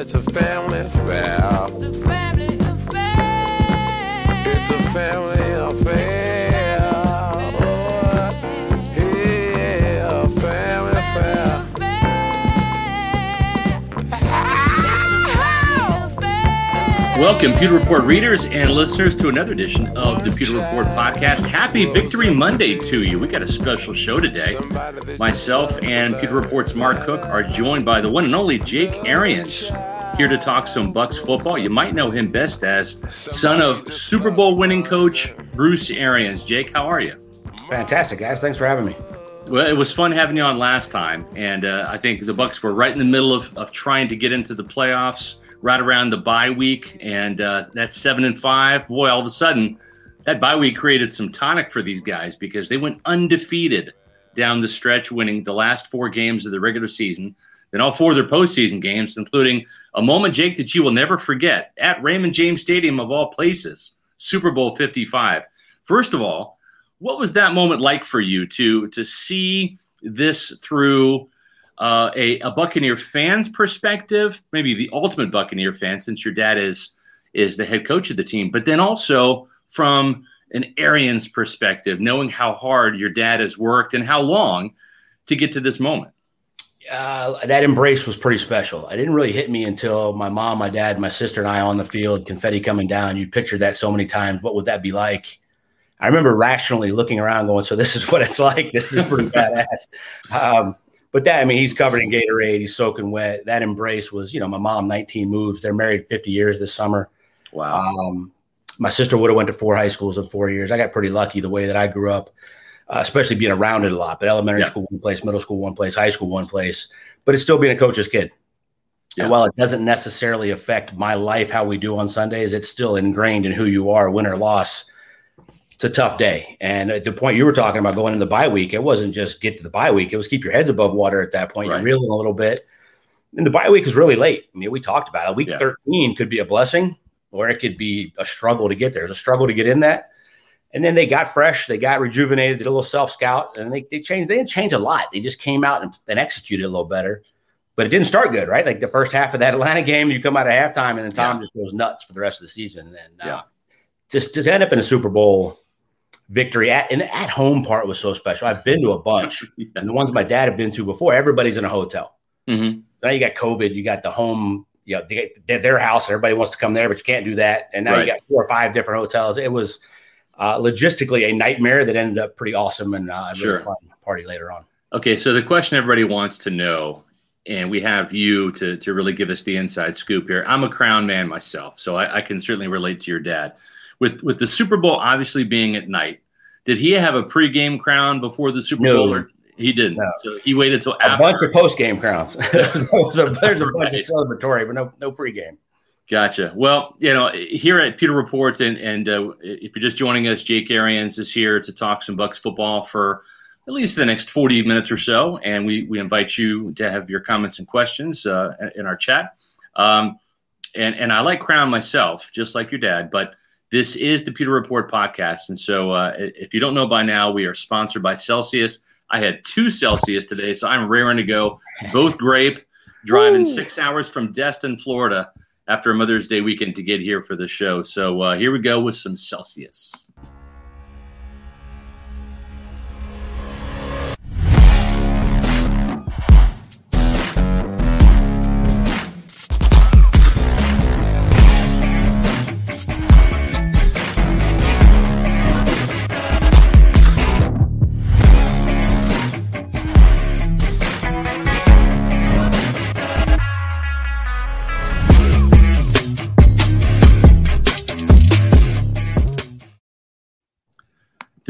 It's a family affair. Welcome, Pewter Report readers and listeners, to another edition of the Pewter Report podcast. Happy Victory Monday to you. We got a special show today. Myself and Pewter Report's Mark Cook are joined by the one and only Jake Arians here to talk some Bucks football. You might know him best as son of Super Bowl winning coach Bruce Arians. Jake, how are you? Fantastic, guys. Thanks for having me. Well, it was fun having you on last time, and uh, I think the Bucks were right in the middle of, of trying to get into the playoffs, right around the bye week, and uh, that's seven and five. Boy, all of a sudden, that bye week created some tonic for these guys because they went undefeated down the stretch, winning the last four games of the regular season, then all four of their postseason games, including a moment, Jake, that you will never forget at Raymond James Stadium of all places, Super Bowl 55. First of all, what was that moment like for you to to see this through uh, a, a Buccaneer fan's perspective, maybe the ultimate Buccaneer fan, since your dad is is the head coach of the team, but then also from an Arians perspective, knowing how hard your dad has worked and how long to get to this moment. Uh, that embrace was pretty special. It didn't really hit me until my mom, my dad, my sister, and I on the field, confetti coming down. You pictured that so many times. What would that be like? I remember rationally looking around, going, "So this is what it's like. This is pretty badass." Um, but that, I mean, he's covered in Gatorade. He's soaking wet. That embrace was, you know, my mom, 19 moves. They're married 50 years this summer. Wow. Um, my sister would have went to four high schools in four years. I got pretty lucky the way that I grew up, uh, especially being around it a lot. But elementary Yeah. school one place, middle school one place, high school one place. But it's still being a coach's kid. Yeah. And while it doesn't necessarily affect my life, how we do on Sundays, it's still ingrained in who you are, win or loss. It's a tough day. And at the point you were talking about going in the bye week, it wasn't just get to the bye week. It was keep your heads above water at that point. Right. You're reeling a little bit. And the bye week is really late. I mean, we talked about it. Week Yeah. 13 could be a blessing or it could be a struggle to get there. It's a struggle to get in that. And then they got fresh, they got rejuvenated, did a little self scout, and they, they changed. They didn't change a lot. They just came out and, and executed a little better. But it didn't start good, right? Like the first half of that Atlanta game, you come out at halftime, and then Tom Yeah. just goes nuts for the rest of the season. And uh, Yeah. just to end up in a Super Bowl victory at and the at home part was so special. I've been to a bunch, and the ones my dad had been to before, everybody's in a hotel. Mhm. Now you got COVID, you got the home, you know, they, their house. Everybody wants to come there, but you can't do that. And now Right. you got four or five different hotels. It was uh, logistically a nightmare that ended up pretty awesome and uh, a Sure. really fun party later on. Okay, so the question everybody wants to know, and we have you to to really give us the inside scoop here. I'm a Crown man myself, so I, I can certainly relate to your dad. With with the Super Bowl obviously being at night, did he have a pregame crown before the Super No. Bowl, or he didn't? No. So he waited till after. A bunch of post game crowns. There was a- There's a bunch of celebratory, but no no pregame. Gotcha. Well, you know, here at Pewter Report, and and uh, if you're just joining us, Jake Arians is here to talk some Bucks football for at least the next 40 minutes or so, and we we invite you to have your comments and questions uh, in our chat. Um, and and I like Crown myself, just like your dad, but this is the Pewter Report podcast, and so uh, if you don't know by now, we are sponsored by Celsius. I had two Celsius today, so I'm raring to go. Both grape, driving six hours from Destin, Florida after a Mother's Day weekend to get here for the show. So uh, here we go with some Celsius.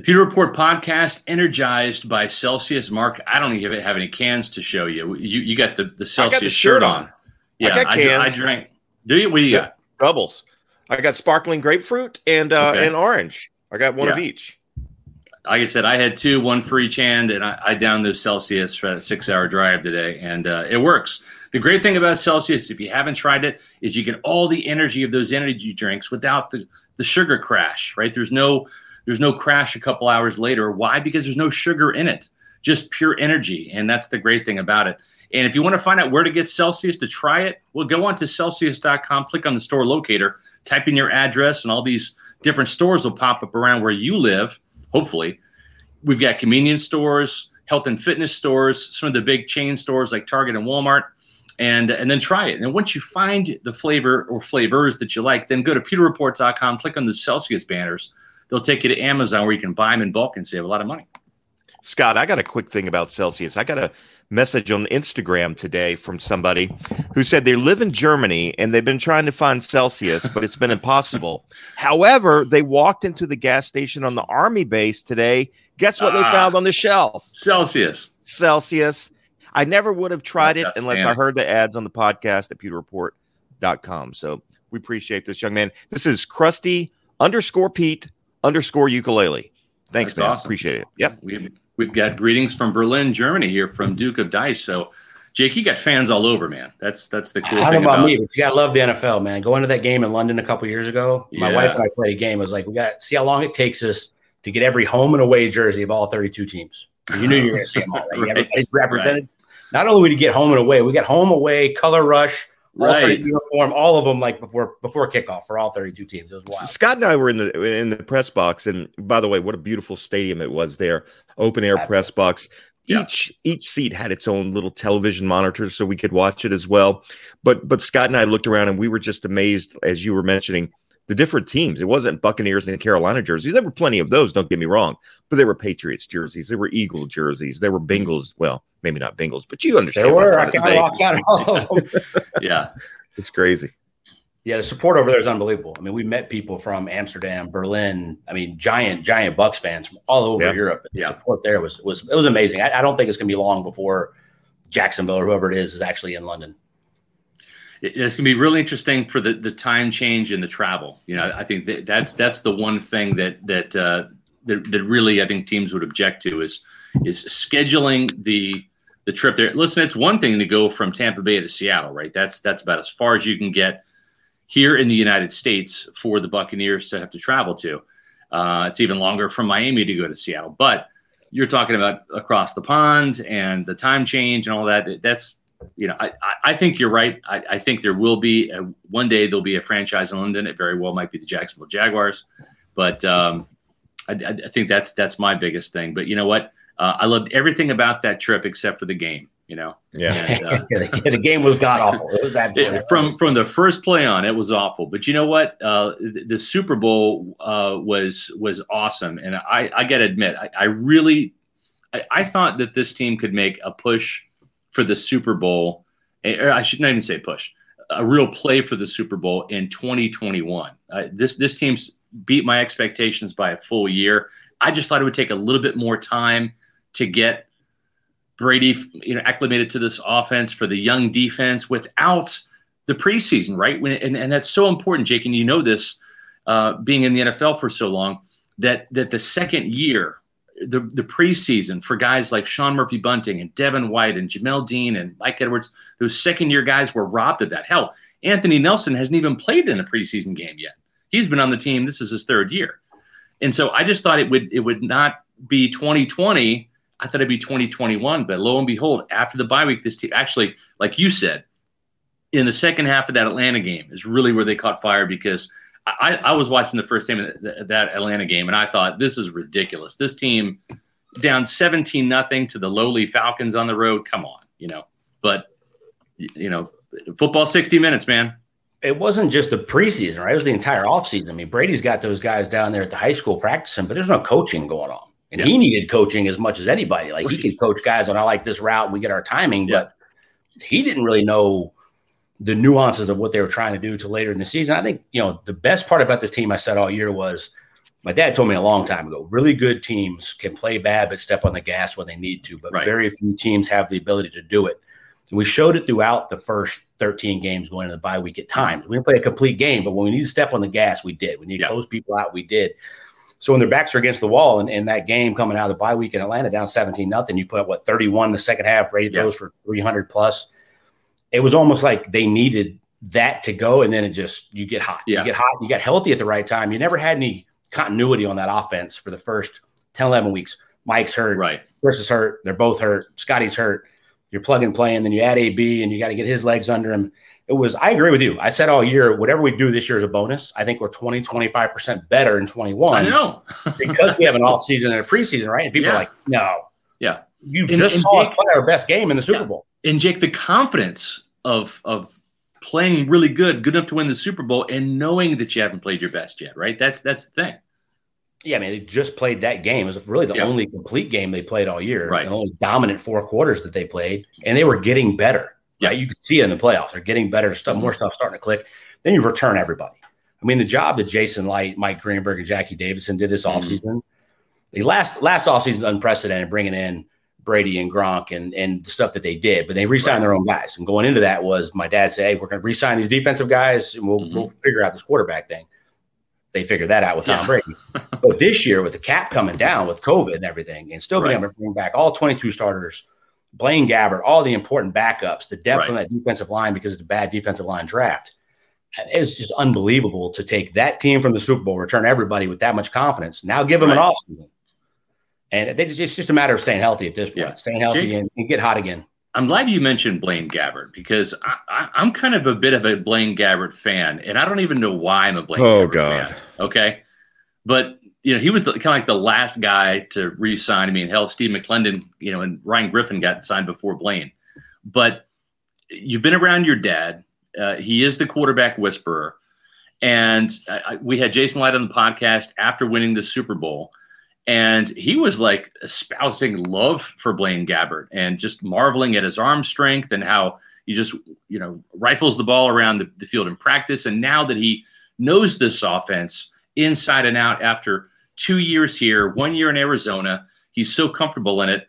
Pewter Report podcast, energized by Celsius. Mark, I don't even have any cans to show you. You, you got the, the Celsius the shirt shirt on. on. Yeah, got I, dr- I drank. Do you? What do you Yeah. got? doubles. I got sparkling grapefruit and uh, Okay. and orange. I got one of each. Like I said, I had two, one for each hand, and I, I downed those Celsius for that six-hour drive today, and uh, it works. The great thing about Celsius, if you haven't tried it, is you get all the energy of those energy drinks without the, the sugar crash. Right? There's no there's no crash a couple hours later. Why? Because there's no sugar in it, just pure energy, and that's the great thing about it. And if you want to find out where to get Celsius to try it, well, go on to Celsius.com, click on the store locator, type in your address, and all these different stores will pop up around where you live, hopefully. We've got convenience stores, health and fitness stores, some of the big chain stores like Target and Walmart, and and then try it. And once you find the flavor or flavors that you like, then go to pewterreport.com, click on the Celsius banners. They'll take you to Amazon where you can buy them in bulk and save a lot of money. Scott, I got a quick thing about Celsius. I got a message on Instagram today from somebody who said they live in Germany and they've been trying to find Celsius, but it's been impossible. However, they walked into the gas station on the army base today. Guess what they Ah. found on the shelf? Celsius. Celsius. I never would have tried That's it unless I heard the ads on the podcast at pewterreport.com. So we appreciate this young man. This is Krusty underscore Pete underscore ukulele. Thanks, That's man. awesome. Appreciate it. Yep. We've we've got greetings from Berlin, Germany here from Duke of Dice. So Jake, you got fans all over, man. That's that's the cool I don't thing know about about me, but you gotta love the NFL, man. Going to that game in London a couple years ago, my Yeah. wife and I played a game. I was like, we got to see how long it takes us to get every home and away jersey of all 32 teams. You knew you were going to see them all. Right? Right. Everybody's represented. Not only did we get home and away, we got home away, color rush, all Right. 30 uniform, all of them like before before kickoff for all 32 teams. It was wild. Scott and I were in the in the press box, and by the way, what a beautiful stadium it was there, open air press box. Yeah. Each each seat had its own little television monitor, so we could watch it as well. But but Scott and I looked around, and we were just amazed, as you were mentioning, the different teams. It wasn't Buccaneers and Carolina jerseys. There were plenty of those. Don't get me wrong, but there were Patriots jerseys, there were Eagle jerseys, there were mm-hmm. Bengals. Well, maybe not Bengals, but you understand. There were. I to can't say. walk out all of them. yeah. It's crazy. Yeah, the support over there is unbelievable. I mean, we met people from Amsterdam, Berlin. I mean, giant, giant Bucks fans from all over Yeah. Europe. The Yeah. support there was was it was amazing. I, I don't think it's going to be long before Jacksonville or whoever it is is actually in London. It- It's going to be really interesting for the, the time change and the travel. You know, I think that that's that's the one thing that that uh, that, that really I think teams would object to is is scheduling the the trip there. Listen, it's one thing to go from Tampa Bay to Seattle, right? That's that's about as far as you can get here in the United States for the Buccaneers to have to travel to. Uh, it's even longer from Miami to go to Seattle, but you're talking about across the pond and the time change and all that. That's you know, I, I- I think you're right. I, I think there will be a, one day there'll be a franchise in London. It very well might be the Jacksonville Jaguars, but um, I, I I think that's that's my biggest thing. But you know what? Uh, I loved everything about that trip except for the game. You know, Yeah. and, uh, the, the game was god awful. It was absolutely it- from from the first play on, it was awful. But you know what? Uh, the, the Super Bowl uh, was was awesome, and I I got to admit, I, I really I, I thought that this team could make a push for the Super Bowl. eh, Or I should not even say push, a real play for the Super Bowl in 2021. Uh, this this team's beat my expectations by a full year. I just thought it would take a little bit more time to get Brady, you know, acclimated to this offense for the young defense without the preseason, right? When, and, and that's so important, Jake, and you know this, uh, being in the NFL for so long, that that the second year, the the preseason for guys like Sean Murphy Bunting and Devin White and Jamel Dean and Mike Edwards, those second year guys were robbed of that. Hell, Anthony Nelson hasn't even played in a preseason game yet. He's been on the team. This is his third year, and so I just thought it would it would not be 2020. I thought it'd be 2021, but lo and behold, after the bye week, this team actually, like you said, in the second half of that Atlanta game is really where they caught fire because I, I was watching the first game of that, Atlanta game and I thought this is ridiculous. This team down 17 nothing to the lowly Falcons on the road. Come on, you know. But you know, football 60 minutes, man. it wasn't just the preseason, right? It was the entire offseason. I mean, Brady's got those guys down there at the high school practicing, but there's no coaching going on. And he needed coaching as much as anybody. Like he could coach guys on I like this route and we get our timing, but he didn't really know the nuances of what they were trying to do till later in the season. I think, you know, the best part about this team I said all year was my dad told me a long time ago, really good teams can play bad but step on the gas when they need to, but Right. very few teams have the ability to do it. And we showed it throughout the first 13 games going into the bye week at times. We didn't play a complete game, but when we need to step on the gas, we did. We need to Yeah. close people out, we did. So when their backs are against the wall and, and that game coming out of the bye week in Atlanta down 17 nothing, you put up what 31 in the second half, Brady Yeah. throws for 300 plus. It was almost like they needed that to go, and then it just you get hot. Yeah. You get hot, you got healthy at the right time. You never had any continuity on that offense for the first 10, 11 weeks. Mike's hurt, Right. Chris is hurt. They're both hurt. Scotty's hurt. you're plug and playing. Then you add AB, and you got to get his legs under him. It was. I agree with you. I said all year, whatever we do this year is a bonus. I think we're 20, 25 percent better in 21 I know. because we have an off season and a preseason, right? And people Yeah. are like, no, Yeah. You And- just and saw us play our best game in the Super Yeah. Bowl. and Jake, the confidence of of playing really good, good enough to win the Super Bowl, and knowing that you haven't played your best yet, right? That's that's the thing. Yeah, I mean, they just played that game. It was really the Yeah. only complete game they played all year. Right. The only dominant four quarters that they played, and they were getting better. Yeah. Right, you could see it in the playoffs. They're getting better. Stuff, Mhm. more stuff starting to click. Then you return everybody. I mean, the job that Jason Licht, Mike Greenberg, and Jackie Davidson did this Mhm. offseason, the last last offseason unprecedented, bringing in Brady and Gronk and and the stuff that they did. But they re-signed Right. their own guys. And going into that was my dad said, "Hey, we're going to re-sign these defensive guys, and we'll Mhm. we'll figure out this quarterback thing." They figured that out with Tom Yeah. Brady. But this year, with the cap coming down with COVID and everything, and still being Right. able to bring back all 22 starters, Blaine Gabbert, all the important backups, the depth Right. on that defensive line because it's a bad defensive line draft. It's just unbelievable to take that team from the Super Bowl, return everybody with that much confidence. Now give them an offseason. And just, it's just a matter of staying healthy at this point, Yeah. staying healthy Jake? and, and get hot again. I'm glad you mentioned Blaine Gabbert because I, I, I'm kind of a bit of a Blaine Gabbert fan, and I don't even know why I'm a Blaine Oh, Gabbert God. fan. Okay, but you know he was the, kind of like the last guy to re-sign. I mean, hell, Steve McLendon, you know, and Ryan Griffin got signed before Blaine. But you've been around your dad. Uh, he is the quarterback whisperer, and I, I, we had Jason Licht on the podcast after winning the Super Bowl. And he was like espousing love for Blaine Gabbert and just marveling at his arm strength and how he just, you know, rifles the ball around the, the field in practice. And now that he knows this offense inside and out after two years here, one year in Arizona, he's so comfortable in it.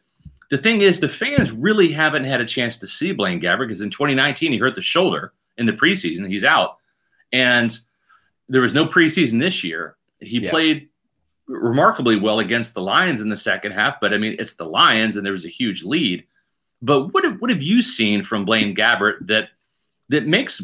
The thing is, the fans really haven't had a chance to see Blaine Gabbert because in 2019 he hurt the shoulder in the preseason. He's out, and there was no preseason this year. He Yeah. played remarkably well against the Lions in the second half, but I mean, it's the Lions, and there was a huge lead. But what have, what have you seen from Blaine Gabbert that that makes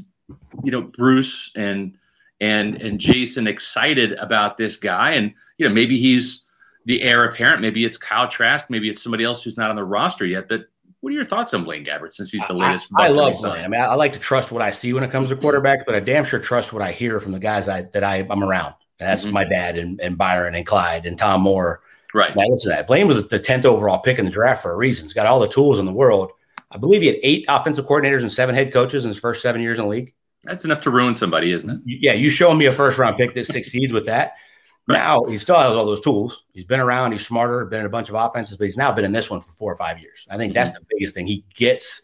you know Bruce and and and Jason excited about this guy? And you know, maybe he's the heir apparent. Maybe it's Kyle Trask. Maybe it's somebody else who's not on the roster yet. But what are your thoughts on Blaine Gabbert since he's the latest? I, I love? Blaine. I mean, I, I like to trust what I see when it comes to quarterbacks, but I damn sure trust what I hear from the guys I, that I, I'm around. That's Mhm. my dad and, and Byron and Clyde and Tom Moore. Right. Now, listen to that. Blaine was the 10th overall pick in the draft for a reason. He's got all the tools in the world. I believe he had eight offensive coordinators and seven head coaches in his first seven years in the league. That's enough to ruin somebody, isn't it? Yeah, you show me a first round pick that succeeds with that. Right. Now he still has all those tools. He's been around. He's smarter. Been in a bunch of offenses, but he's now been in this one for four or five years. I think that's Mm-hmm. the biggest thing. He gets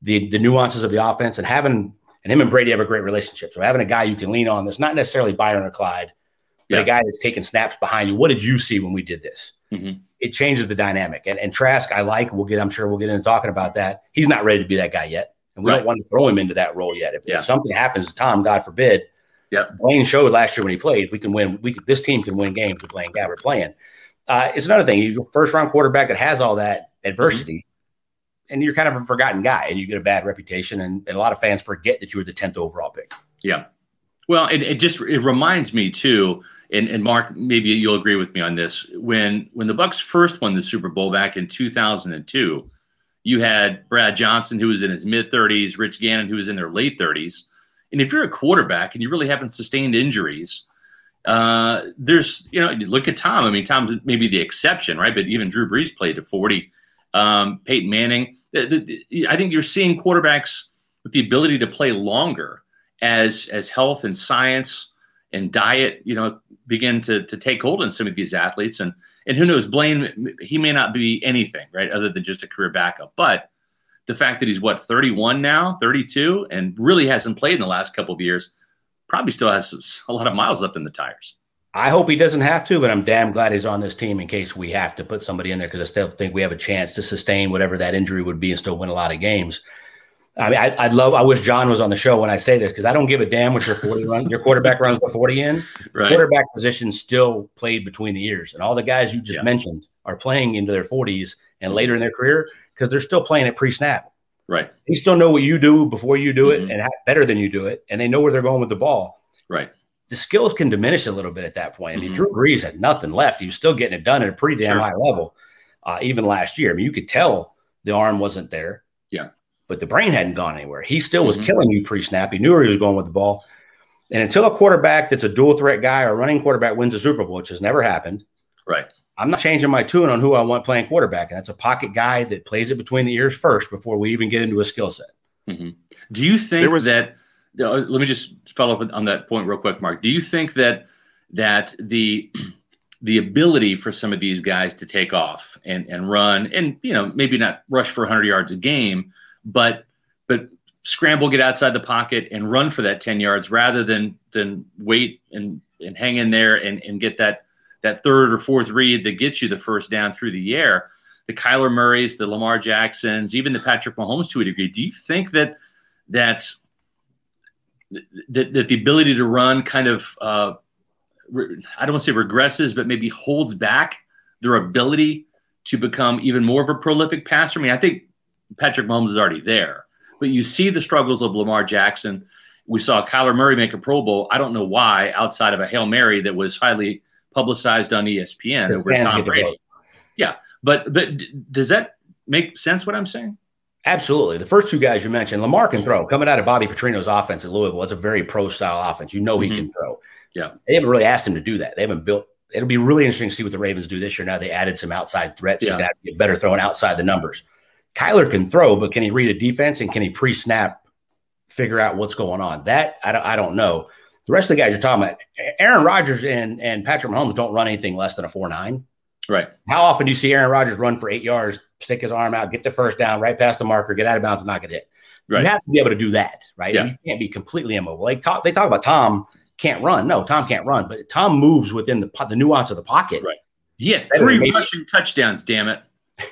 the the nuances of the offense and having and him and Brady have a great relationship. So having a guy you can lean on that's not necessarily Byron or Clyde, but Yeah. a guy that's taking snaps behind you. What did you see when we did this? Mhm. It changes the dynamic. And and Trask, I like. We'll get. I'm sure we'll get into talking about that. He's not ready to be that guy yet, and we Right. don't want to throw him into that role yet. If, Yeah. if something happens to Tom, God forbid, Yep. Blaine showed last year when he played, we can win. We could, this team can win games with Blaine Gabbert playing. Uh, it's another thing. You're a first round quarterback that has all that adversity, and you're kind of a forgotten guy, and you get a bad reputation, and, and a lot of fans forget that you were the tenth overall pick. Yeah. Well, it, it just it reminds me too, and, and Mark, maybe you'll agree with me on this. When when the Bucks first won the Super Bowl back in 2002, you had Brad Johnson who was in his mid 30s, Rich Gannon who was in their late 30s. And if you're a quarterback and you really haven't sustained injuries, uh, there's you know you look at Tom. I mean, Tom's maybe the exception, right? But even Drew Brees played to 40. Um, Peyton Manning. The- the- the- I think you're seeing quarterbacks with the ability to play longer as as health and science and diet, you know, begin to to take hold in some of these athletes. And and who knows, Blaine, he may not be anything, right, other than just a career backup. But the fact that he's what 31 now, 32, and really hasn't played in the last couple of years, probably still has a lot of miles left in the tires. I hope he doesn't have to, but I'm damn glad he's on this team in case we have to put somebody in there because I still think we have a chance to sustain whatever that injury would be and still win a lot of games. I mean, I, I'd love. I wish John was on the show when I say this because I don't give a damn what your forty run, your quarterback runs the forty in. Right. Quarterback position still played between the years, and all the guys you just Yeah. mentioned are playing into their forties and later in their career because they're still playing at pre-snap. Right. They still know what you do before you do it Mhm. and better than you do it, and they know where they're going with the ball Right. the skills can diminish a little bit at that point. I mean, Mhm. Drew Brees had nothing left. He was still getting it done at a pretty damn Sure. high level, uh, even last year. I mean, you could tell the arm wasn't there. Yeah. But the brain hadn't gone anywhere. He still was Mhm. killing you pre snap. He knew where he was going with the ball. And until a quarterback that's a dual threat guy or running quarterback wins a Super Bowl, which has never happened, Right. I'm not changing my tune on who I want playing quarterback. And that's a pocket guy that plays it between the ears first before we even get into a skill set. Do you think There was- that? uh, let me just follow up on that point real quick, Mark. Do you think that that the the ability for some of these guys to take off and and run and you know maybe not rush for 100 yards a game, but but scramble, get outside the pocket, and run for that 10 yards rather than than wait and and hang in there and and get that that third or fourth read that gets you the first down through the air. The Kyler Murrays, the Lamar Jacksons, even the Patrick Mahomes to a degree. Do you think that that that, that the ability to run kind of uh, I don't want to say regresses, but maybe holds back their ability to become even more of a prolific passer? I mean, I think Patrick Mahomes is already there, but you see the struggles of Lamar Jackson. We saw Kyler Murray make a Pro Bowl. I don't know why, outside of a Hail Mary that was highly publicized on ESPN over Tom Brady. vote. But but does that make sense? What I'm saying? Absolutely. The first two guys you mentioned, Lamar can throw. Coming out of Bobby Petrino's offense at Louisville, it's a very pro style offense. You know he Mhm. can throw. Yeah. They haven't really asked him to do that. They haven't built. It'll be really interesting to see what the Ravens do this year. Now they added some outside threats. Yeah. He's got to get better throwing outside the numbers. Kyler can throw, but can he read a defense and can he pre snap figure out what's going on? That I don't, I don't know. The rest of the guys you're talking about, Aaron Rodgers and, and Patrick Mahomes don't run anything less than a 4 9. Right. How often do you see Aaron Rodgers run for eight yards, stick his arm out, get the first down, right past the marker, get out of bounds, and not get hit? Right. You have to be able to do that, right? Yeah. You can't be completely immobile. They talk, they talk about Tom can't run. No, Tom can't run, but Tom moves within the the nuance of the pocket. Right. Yeah, three rushing touchdowns. Damn it!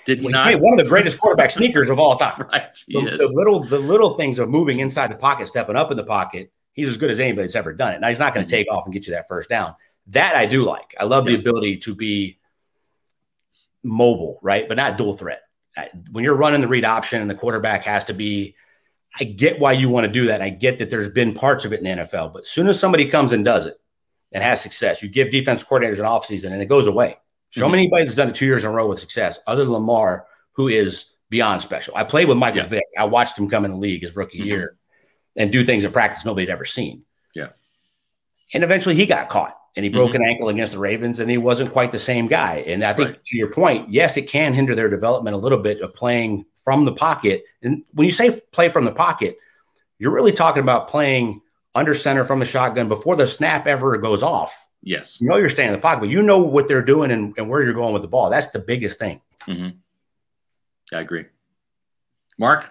Did Well, not? one of the greatest quarterback sneakers of all time. Right. The, the little the little things of moving inside the pocket, stepping up in the pocket. He's as good as anybody that's ever done it. Now he's not going to mm-hmm. take off and get you that first down. That I do like. I love the ability to be mobile, right? But not dual threat. When you're running the read option and the quarterback has to be, I get why you want to do that. I get that there's been parts of it in the NFL, but as soon as somebody comes and does it and has success, you give defense coordinators an offseason and it goes away. Show Mhm. me anybody that's done it two years in a row with success, other than Lamar, who is beyond special. I played with Michael Yeah. Vick. I watched him come in the league his rookie Mhm. year and do things in practice nobody had ever seen. Yeah. And eventually he got caught and he broke Mhm. an ankle against the Ravens and he wasn't quite the same guy. And I think Right. to your point, yes, it can hinder their development a little bit of playing from the pocket. And when you say play from the pocket, you're really talking about playing under center from the shotgun before the snap ever goes off. Yes. You know you're staying in the pocket, but you know what they're doing and, and where you're going with the ball. That's the biggest thing. hmm I agree. Mark.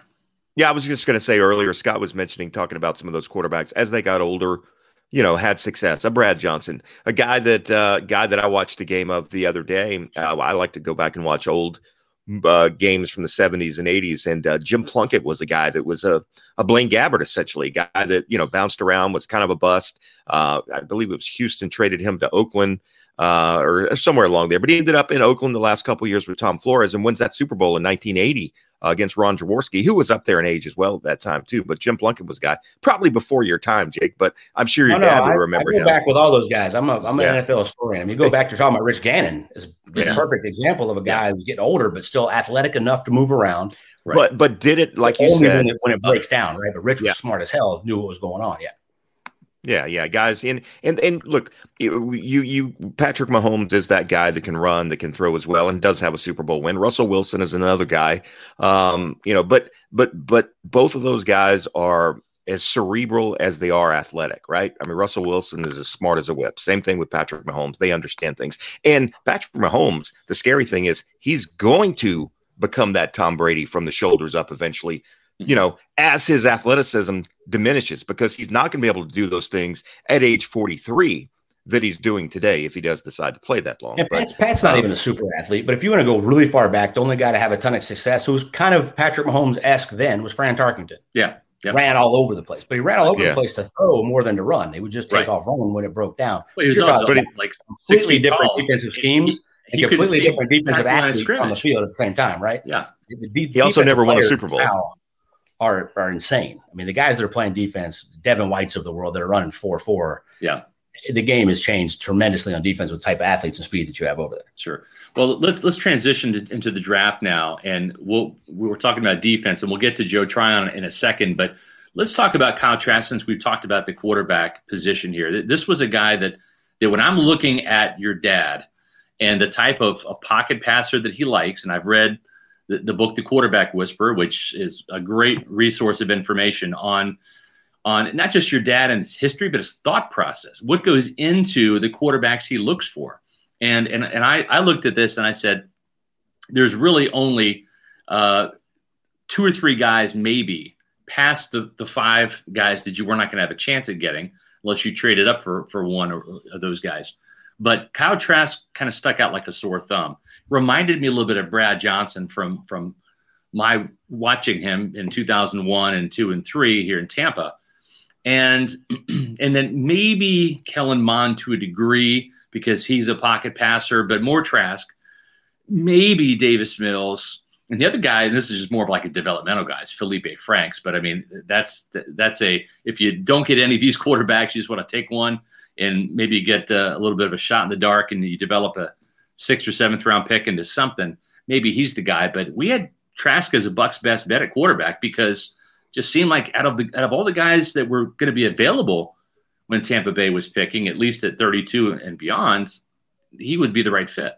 Yeah, I was just going to say earlier, Scott was mentioning talking about some of those quarterbacks as they got older, you know, had success. A Brad Johnson, a guy that uh, guy that I watched a game of the other day. Uh, I like to go back and watch old uh, games from the 70s and 80s. And uh, Jim Plunkett was a guy that was a, a Blaine Gabbert, essentially, a guy that, you know, bounced around, was kind of a bust. Uh, I believe it was Houston traded him to Oakland uh, or somewhere along there. But he ended up in Oakland the last couple of years with Tom Flores and wins that Super Bowl in 1980 uh, against Ron Jaworski, who was up there in age as well at that time too. But Jim Plunkett was a guy probably before your time, Jake. But I'm sure your Oh, no, dad I, would I remember go him. back with all those guys. I'm a I'm an Yeah. NFL historian. I mean, you go back to talking about Rich Gannon is a Yeah. perfect example of a guy who's getting older but still athletic enough to move around. Right. But but did it like you Only said? when it, when it breaks down, right? But Rich was Yeah. smart as hell, knew what was going on. Yeah. Yeah, yeah, guys, and and and look, you you Patrick Mahomes is that guy that can run, that can throw as well, and does have a Super Bowl win. Russell Wilson is another guy, um, you know, but but but both of those guys are as cerebral as they are athletic, right? I mean, Russell Wilson is as smart as a whip. Same thing with Patrick Mahomes; they understand things. And Patrick Mahomes, the scary thing is he's going to become that Tom Brady from the shoulders up eventually you know, as his athleticism diminishes because he's not going to be able to do those things at age 43 that he's doing today if he does decide to play that long. And But- Pat's, Pat's not um, even a super athlete, but if you want to go really far back, the only guy to have a ton of success, who was kind of Patrick Mahomes esque then, was Fran Tarkenton. Yeah. Yep. Ran all over the place, but he ran all over Yeah. the place to throw more than to run. He would just take Right. off running when it broke down. Well, he was You're also talking- like Completely different tall. defensive He- schemes he and completely different defensive past the line of athletes on the field at the same time, right? Yeah. The de- He also never won a Super Bowl. now Are are insane. I mean, the guys that are playing defense, Devin Whites of the world, that are running four four. Yeah. the game has changed tremendously on defense with type of athletes and speed that you have over there. Sure. Well, let's let's transition to, into the draft now, and we'll we were talking about defense, and we'll get to Joe Tryon in a second, but let's talk about Kyle Trask since we've talked about the quarterback position here. This was a guy that that when I'm looking at your dad and the type of, of pocket passer that he likes, and I've read the, the book The Quarterback Whisperer, which is a great resource of information on on not just your dad and his history, but his thought process. What goes into the quarterbacks he looks for? And and and I, I looked at this and I said, there's really only uh, two or three guys, maybe past the the five guys that you were not going to have a chance at getting unless you traded up for for one of those guys. But Kyle Trask kind of stuck out like a sore thumb. Reminded me a little bit of Brad Johnson from from my watching him in 2001 and two and three here in Tampa, and and then maybe Kellen Mond to a degree because he's a pocket passer, but more Trask, maybe Davis Mills, and the other guy, and this is just more of like a developmental guy, is Felipe Franks. But I mean, that's that's a if you don't get any of these quarterbacks, you just want to take one and maybe get uh, a little bit of a shot in the dark, and you develop a sixth or seventh round pick into something. Maybe he's the guy. But we had Trask as a Buck's best bet at quarterback because just seemed like out of the out of all the guys that were going to be available when Tampa Bay was picking, at least at 32 and beyond, he would be the right fit.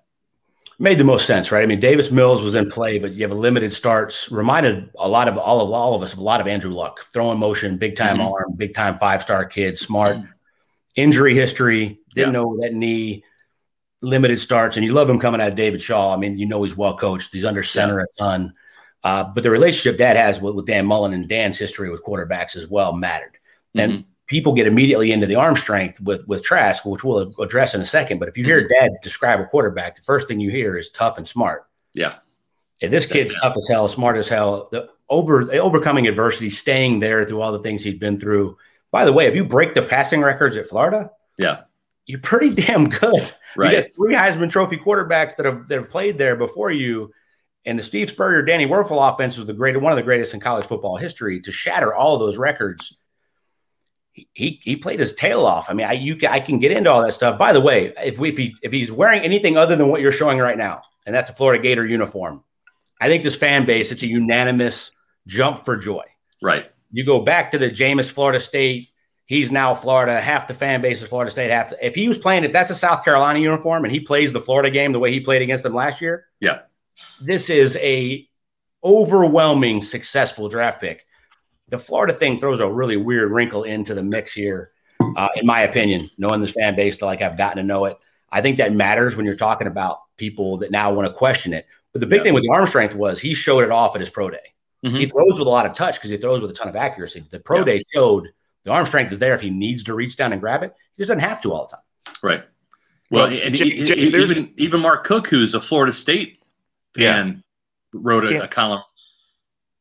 Made the most sense, right? I mean, Davis Mills was in play, but you have a limited starts. Reminded a lot of all of all of us of a lot of Andrew Luck, throwing motion, big time Mhm. arm, big time five star kid, smart. Injury history, didn't Yeah. know that knee, limited starts, and you love him coming out of David Shaw. I mean, you know he's well coached. He's under center a ton. Uh, but the relationship Dad has with, with Dan Mullen and Dan's history with quarterbacks as well mattered. And Mhm. people get immediately into the arm strength with with Trask, which we'll address in a second. But if you hear Dad describe a quarterback, the first thing you hear is tough and smart. yeah, And this kid's tough as hell, smart as hell. The over overcoming adversity, staying there through all the things he'd been through. By the way, if you break the passing records at Florida, yeah, you're pretty damn good. You right. got three Heisman Trophy quarterbacks that have that have played there before you. And the Steve Spurrier, Danny Wuerffel offense was the great one of the greatest in college football history. To shatter all of those records, he he, he played his tail off. I mean, I you can, I can get into all that stuff. By the way, if we, if he if he's wearing anything other than what you're showing right now, and that's a Florida Gator uniform, I think this fan base it's a unanimous jump for joy. Right. You go back to the Jameis Florida State. He's now Florida. Half the fan base is Florida State. Half the, if he was playing, if that's a South Carolina uniform and he plays the Florida game the way he played against them last year, Yeah. this is a overwhelming successful draft pick. The Florida thing throws a really weird wrinkle into the mix here, uh, in my opinion. Knowing this fan base, like I've gotten to know it, I think that matters when you're talking about people that now want to question it. But the big Yeah. thing with the arm strength was he showed it off at his pro day. Mhm. He throws with a lot of touch because he throws with a ton of accuracy. The pro Yeah. day showed the arm strength is there if he needs to reach down and grab it. He just doesn't have to all the time. Right. Well, Well, and Jay- Jay, there's- even even Mark Cook, who's a Florida State fan, wrote a, a column.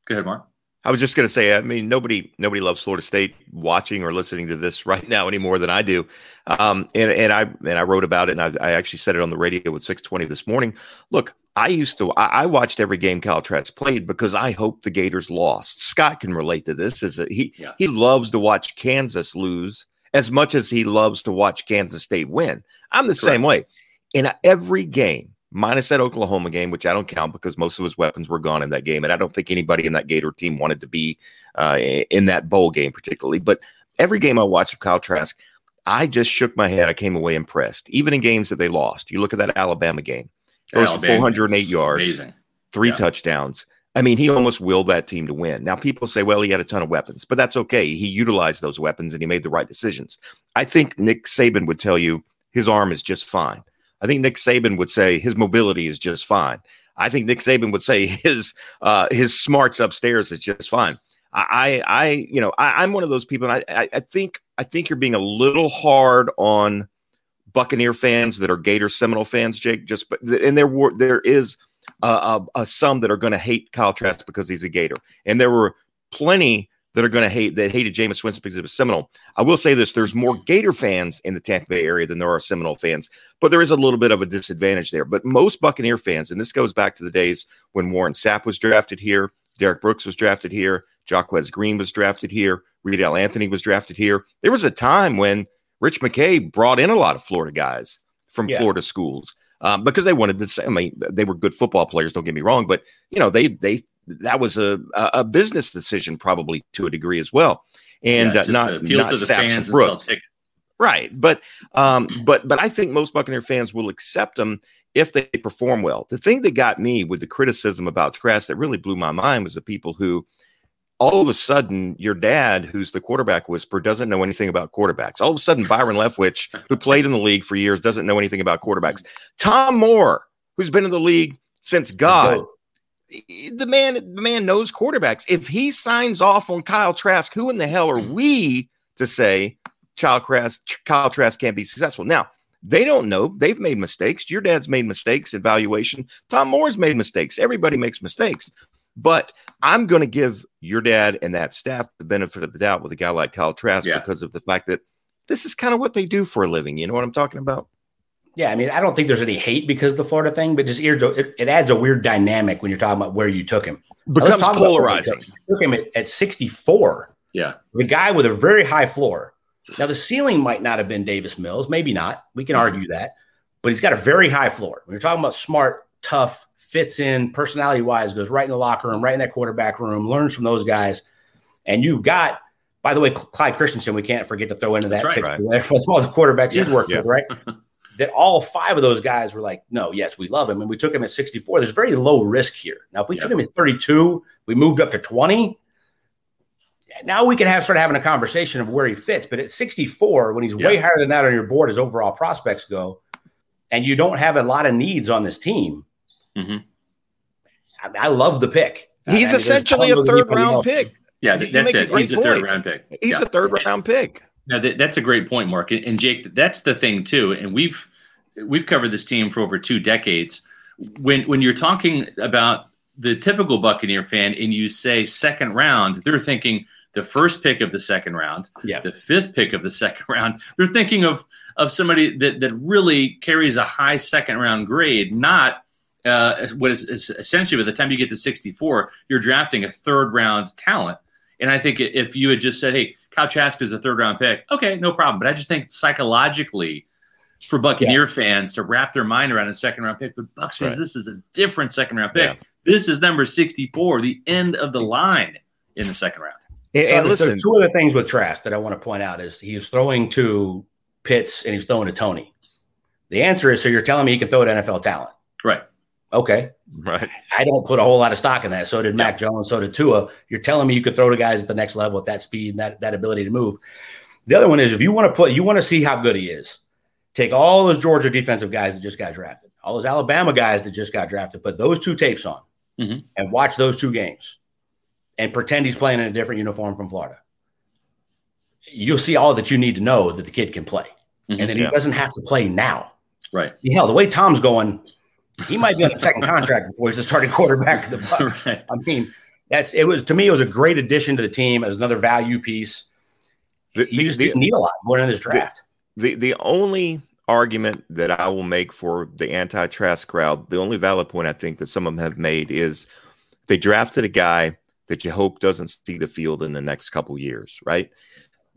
Go ahead, Mark. I was just going to say, I mean, nobody nobody loves Florida State watching or listening to this right now any more than I do. Um, and and I and I wrote about it, and I, I actually said it on the radio with 620 this morning. Look, I used to I, I watched every game Kyle Trask played because I hoped the Gators lost. Scott can relate to this. Is he Yeah. he loves to watch Kansas lose as much as he loves to watch Kansas State win. I'm the same way. In every game, minus that Oklahoma game, which I don't count because most of his weapons were gone in that game, and I don't think anybody in that Gator team wanted to be uh, in that bowl game particularly. But every game I watched of Kyle Trask, I just shook my head. I came away impressed, even in games that they lost. You look at that Alabama game, throws Alabama, 408 yards, Amazing. three Yeah. touchdowns. I mean, he almost willed that team to win. Now, people say, well, he had a ton of weapons, but that's okay. He utilized those weapons and he made the right decisions. I think Nick Saban would tell you his arm is just fine. I think Nick Saban would say his mobility is just fine. I think Nick Saban would say his uh, his smarts upstairs is just fine. I, I, you know, I, I'm one of those people, and I, I, think, I think you're being a little hard on Buccaneer fans that are Gator Seminole fans, Jake. Just, but and there were there is uh, some that are going to hate Kyle Trask because he's a Gator, and there were plenty that are going to hate that hated Jameis Winston because of was Seminole. I will say this: there's more Gator fans in the Tampa Bay area than there are Seminole fans, but there is a little bit of a disadvantage there. But most Buccaneer fans, and this goes back to the days when Warren Sapp was drafted here, Derrick Brooks was drafted here, Jacquez Green was drafted here, Reidel Anthony was drafted here. There was a time when Rich McKay brought in a lot of Florida guys from Yeah. Florida schools um, because they wanted to say. I mean, they were good football players. Don't get me wrong, but you know, they they that was a a a business decision probably to a degree as well, and Yeah, uh, not to appeal not to the Sapps fans and and Brooks. tickets. Right. But um, but but I think most Buccaneer fans will accept them if they perform well. The thing that got me with the criticism about Trask that really blew my mind was the people who all of a sudden your dad, who's the quarterback whisperer, doesn't know anything about quarterbacks. All of a sudden, Byron Leftwich, who played in the league for years, doesn't know anything about quarterbacks. Tom Moore, who's been in the league since God, the man the man knows quarterbacks. If he signs off on Kyle Trask, who in the hell are mm. we to say Kyle Trask, Kyle Trask can't be successful? Now they don't know. They've made mistakes. Your dad's made mistakes in valuation. Tom Moore's made mistakes. Everybody makes mistakes. But I'm going to give your dad and that staff the benefit of the doubt with a guy like Kyle Trask Yeah. because of the fact that this is kind of what they do for a living. You know what I'm talking about? Yeah, I mean, I don't think there's any hate because of the Florida thing, but just ears, it, it adds a weird dynamic when you're talking about where you took him. Becomes talk about where we polarizing. took him. Took him at, at 64. Yeah. The guy with a very high floor. Now, the ceiling might not have been Davis Mills, maybe not. We can hmm. argue that, but he's got a very high floor. When you're talking about smart, tough, fits in, personality wise, goes right in the locker room, right in that quarterback room, learns from those guys. And you've got, by the way, Clyde Christensen, we can't forget to throw into that That's right, picture there. That's all the quarterbacks he's worked yeah. with, right? that all five of those guys were like, no, yes, we love him. And we took him at 64. There's very low risk here. Now, if we Yeah. took him at 32, we moved up to 20. Now we can have start having a conversation of where he fits. But at 64, when he's way higher than that on your board as overall prospects go, and you don't have a lot of needs on this team, Mhm. I, I love the pick. I He's mean, essentially a third round else. pick. Yeah, You- that's make a it. great He's a third point. round pick. He's Yeah. a third round pick. Now that, that's a great point, Mark. And, and Jake, that's the thing too. And we've we've covered this team for over two decades. When when you're talking about the typical Buccaneer fan and you say second round, they're thinking the first pick of the second round, Yeah. the fifth pick of the second round. They're thinking of of somebody that that really carries a high second round grade, not uh, what is, is essentially by the time you get to 64, you're drafting a third round talent. And I think if you had just said, "Hey, Kyle Trask is a third round pick," okay, no problem. But I just think psychologically, for Buccaneer fans to wrap their mind around a second round pick, but Bucks fans, Right. this is a different second round pick. Yeah. This is number 64, the end of the line in the second round. And, So and there's- listen, there's two other things with Trask that I want to point out is he was throwing to Pitts and he's throwing to Toney. The answer is so you're telling me he can throw to NFL talent. Right. Okay. right? I don't put a whole lot of stock in that. So did Mac Jones, so did Tua. You're telling me you could throw to guys at the next level at that speed and that, that ability to move. The other one is if you want to put you want to see how good he is, take all those Georgia defensive guys that just got drafted, all those Alabama guys that just got drafted, put those two tapes on Mhm. and watch those two games and pretend he's playing in a different uniform from Florida. You'll see all that you need to know that the kid can play. Mhm. And that Yeah. he doesn't have to play now. Right. Hell, the way Tom's going, he might be on a second contract before he's the starting quarterback of the Bucks. right. I mean, that's it was to me. It was a great addition to the team. It was another value piece. The, You the- just the- didn't need a lot going in this draft. The the only argument that I will make for the anti-Trask crowd, the only valid point I think that some of them have made is they drafted a guy that you hope doesn't see the field in the next couple years, right?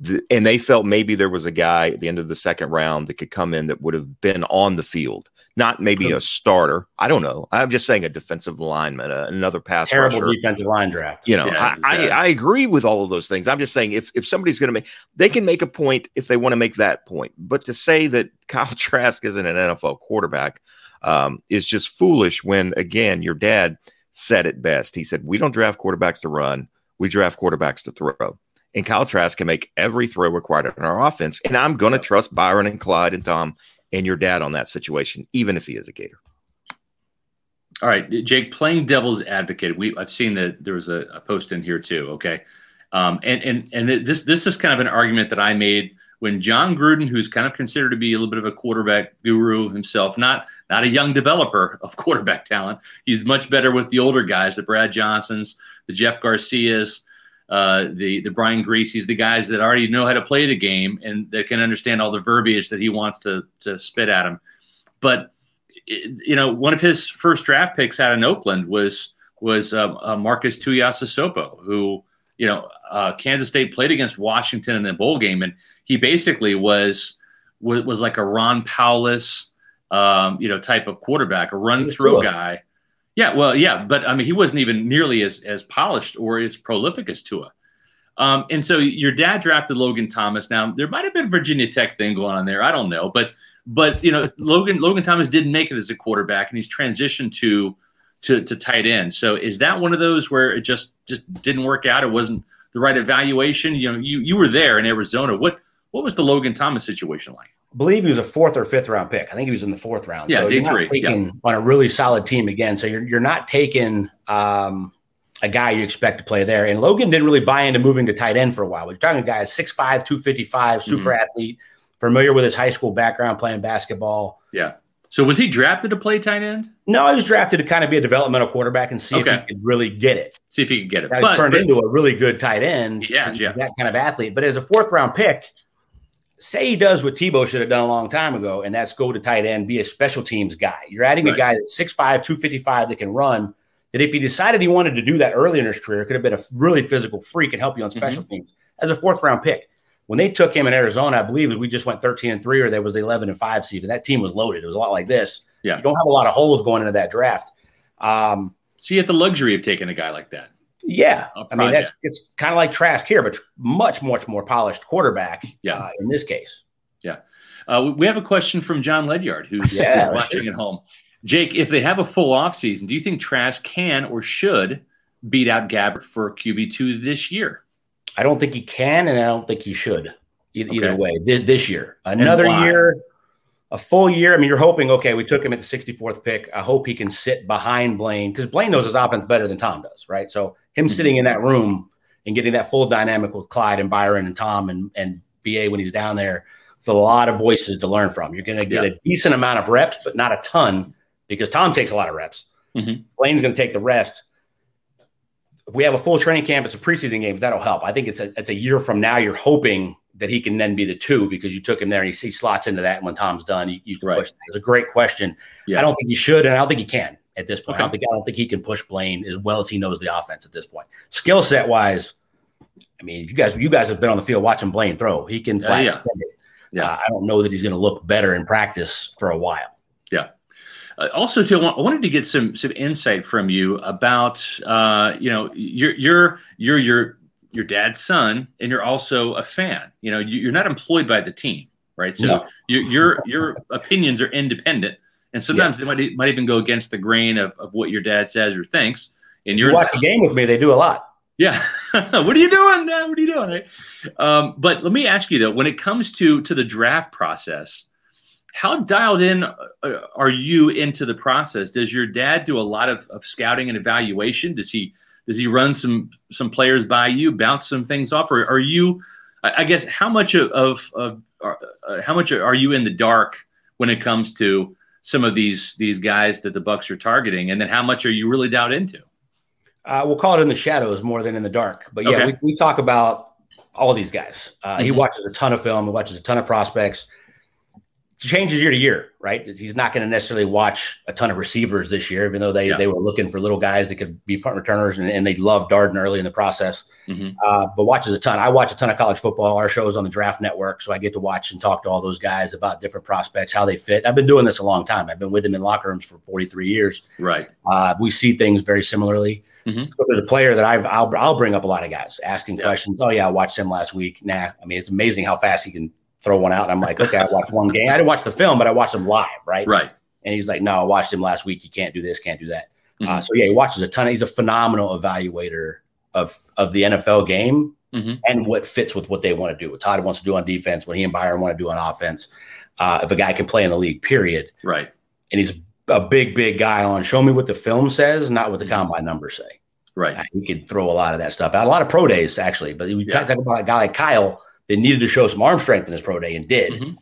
The, and they felt maybe there was a guy at the end of the second round that could come in that would have been on the field, not maybe a starter. I don't know. I'm just saying a defensive lineman, uh, another pass Terrible rusher. defensive line draft. You know, Yeah, I, I. I agree with all of those things. I'm just saying if if somebody's going to make, they can make a point if they want to make that point. But to say that Kyle Trask isn't an NFL quarterback um, is just foolish. When again, your dad said it best. He said, "We don't draft quarterbacks to run. We draft quarterbacks to throw." And Kyle Trask can make every throw required in our offense. And I'm going to trust Byron and Clyde and Tom and your dad on that situation, even if he is a Gator. All right, Jake, playing devil's advocate. We I've seen that there was a, a post in here too. Okay, um, and and and this this is kind of an argument that I made when Jon Gruden, who's kind of considered to be a little bit of a quarterback guru himself, not not a young developer of quarterback talent. He's much better with the older guys, the Brad Johnsons, the Jeff Garcias, uh, the the Brian Griese's, the guys that already know how to play the game and that can understand all the verbiage that he wants to to spit at him. But you know, one of his first draft picks out in Oakland was was um, uh, Marcus Tuiasosopo, who you know uh, Kansas State played against Washington in the bowl game, and he basically was was, was like a Ron Powlus, um, you know, type of quarterback, a run through guy. Yeah, well, yeah, but I mean, he wasn't even nearly as as polished or as prolific as Tua. Um, and so your dad drafted Logan Thomas. Now there might have been a Virginia Tech thing going on there. I don't know, but but you know Logan Logan Thomas didn't make it as a quarterback, and he's transitioned to to to tight end. So is that one of those where it just just didn't work out? It wasn't the right evaluation. You know, you you were there in Arizona. What what was the Logan Thomas situation like? I believe he was a fourth or fifth round pick. I think he was in the fourth round. Yeah, so day three, taking on a really solid team again. So you're you're not taking um, a guy you expect to play there. And Logan didn't really buy into moving to tight end for a while. We're talking a guy 6'5", 255, super Mm-hmm. athlete, familiar with his high school background playing basketball. Yeah. So was he drafted to play tight end? No, he was drafted to kind of be a developmental quarterback and see if he could really get it. See if he could get it. He's turned but- into a really good tight end. Yeah, yeah. that kind of athlete. But as a fourth round pick, say he does what Tebow should have done a long time ago, and that's go to tight end, be a special teams guy. You're adding Right. a guy that's 6'5, 255 that can run. That if he decided he wanted to do that early in his career, could have been a really physical freak and help you on special Mm-hmm. teams as a fourth round pick. When they took him in Arizona, I believe we just went 13 and three, or there was the 11 and five season. That team was loaded. It was a lot like this. Yeah. You don't have a lot of holes going into that draft. Um, so you have the luxury of taking a guy like that. Yeah, I mean that's it's kind of like Trask here, but much much more polished quarterback. Yeah. uh, in this case, Yeah, Uh, we- have a question from John Ledyard, who's Yeah, watching at home. Jake, if they have a full offseason, do you think Trask can or should beat out Gabbert for QB2 this year? I don't think he can, and I don't think he should. e- Either Okay. way, this, this year, another year, a full year. I mean, you're hoping. Okay, we took him at the 64th pick. I hope he can sit behind Blaine because Blaine knows his offense better than Tom does, right? So him Mm-hmm. sitting in that room and getting that full dynamic with Clyde and Byron and Tom and and Ba when he's down there, it's a lot of voices to learn from. You're going to get Yeah. a decent amount of reps, but not a ton because Tom takes a lot of reps. Mhm. Blaine's going to take the rest. If we have a full training camp, it's a preseason game. That'll help. I think it's a it's a year from now. You're hoping that he can then be the two because you took him there and he, he slots into that. And when Tom's done, you, you can Right. push. It's a great question. Yeah. I don't think he should, and I don't think he can at this point. I don't think I don't think he can push Blaine as well as he knows the offense at this point. Skill set wise, I mean, you guys you guys have been on the field watching Blaine throw. He can flat yeah. Yeah. Uh, I don't know that he's going to look better in practice for a while. Uh, also, too, I wanted to get some some insight from you about uh, you know you're you're you're your your dad's son, and you're also a fan. You know, you, you're not employed by the team, right? So No. your your your opinions are independent, and sometimes they might might even go against the grain of, of what your dad says or thinks. And you're you watch the game with me, they do a lot. yeah. what are you doing? Dad? What are you doing? Right? Um, but let me ask you though, when it comes to to the draft process, how dialed in uh, are you into the process? Does your dad do a lot of, of scouting and evaluation? Does he does he run some some players by you, bounce some things off, or are you? I I guess how much of, of, of uh, uh, how much are you in the dark when it comes to some of these these guys that the Bucks are targeting, and then how much are you really dialed into? Uh, we'll call it in the shadows more than in the dark. But yeah, Okay. we, we talk about all these guys. Uh, He Mhm. watches a ton of film. He watches a ton of prospects. Changes year to year, right? He's not going to necessarily watch a ton of receivers this year, even though they, Yeah. they were looking for little guys that could be punt returners and, and they loved Darden early in the process. Mhm. Uh, but watches a ton. I watch a ton of college football. Our show's on the Draft Network, so I get to watch and talk to all those guys about different prospects, how they fit. I've been doing this a long time. I've been with them in locker rooms for 43 years. Right. Uh, we see things very similarly. Mhm. So there's a player that I've I'll, I'll bring up a lot of guys asking Yeah. questions. Oh yeah, I watched him last week. Nah, I mean it's amazing how fast he can throw one out. And I'm like, okay, I watched one game. I didn't watch the film, but I watched him live, right? Right. And he's like, no, I watched him last week. You can't do this, can't do that. Uh, Mhm. so yeah, he watches a ton. He's a phenomenal evaluator of of the NFL game Mhm. and what fits with what they want to do. What Todd wants to do on defense, what he and Byron want to do on offense. Uh, if a guy can play in the league, period Right. and he's a big, big guy on show me what the film says, not what the Mhm. combine numbers say. Right. Uh, He could throw a lot of that stuff out. A lot of pro days, actually. But we Yeah. talk about a guy like Kyle that needed to show some arm strength in his pro day and did. Mhm.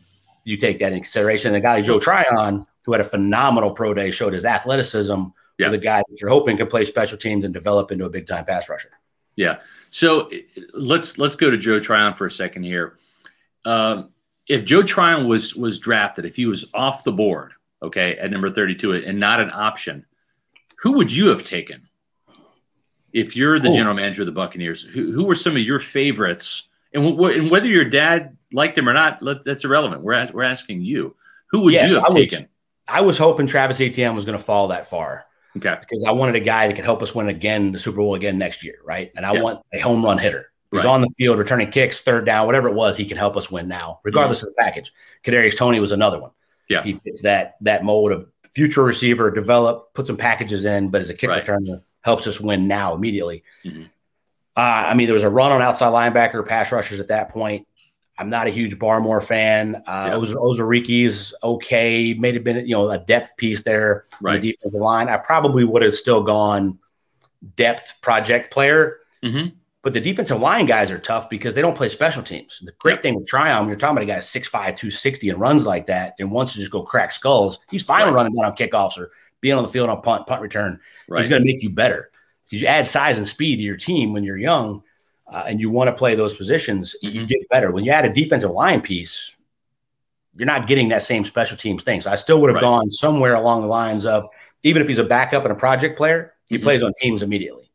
You take that in consideration. And the guy Joe Tryon, who had a phenomenal pro day, showed his athleticism Yeah. a guy that you're hoping can play special teams and develop into a big time pass rusher. Yeah. So let's let's go to Joe Tryon for a second here. Um, if Joe Tryon was was drafted, if he was off the board, okay, at number thirty two, and not an option, who would you have taken? If you're the Oh. general manager of the Buccaneers, who, who were some of your favorites, and, and whether your dad liked him or not, let, that's irrelevant. We're as, we're asking you, who would Yes, you have I was- taken? I was hoping Travis Etienne was going to fall that far Okay, because I wanted a guy that could help us win again the Super Bowl again next year, right? And I Yeah. want a home run hitter. He's Right. on the field, returning kicks, third down, whatever it was, he can help us win now, regardless of the package. Kadarius Toney was another one. Mm-hmm. Yeah. he fits that that mold of future receiver, develop, put some packages in, but as a kick Right. returner, helps us win now immediately. Mhm. Uh, I mean, there was a run on outside linebacker, pass rushers at that point. I'm not a huge Barmore fan. Uh, Yeah. Oz- Ozariki's okay, may have been you know a depth piece there Right. the defensive line. I probably would have still gone depth project player. Mhm. But the defensive line guys are tough because they don't play special teams. The great Yep. thing with Tryon, you're talking about a guy 6'5, 260 and runs like that and wants to just go crack skulls, he's fine Right. running down on kickoffs or being on the field on punt, punt return. right. He's going to make you better because you add size and speed to your team when you're young uh, and you want to play those positions, you Mhm. get better. When you add a defensive line piece, you're not getting that same special teams thing. So I still would have Right. gone somewhere along the lines of even if he's a backup and a project player, he Mhm. plays on teams immediately.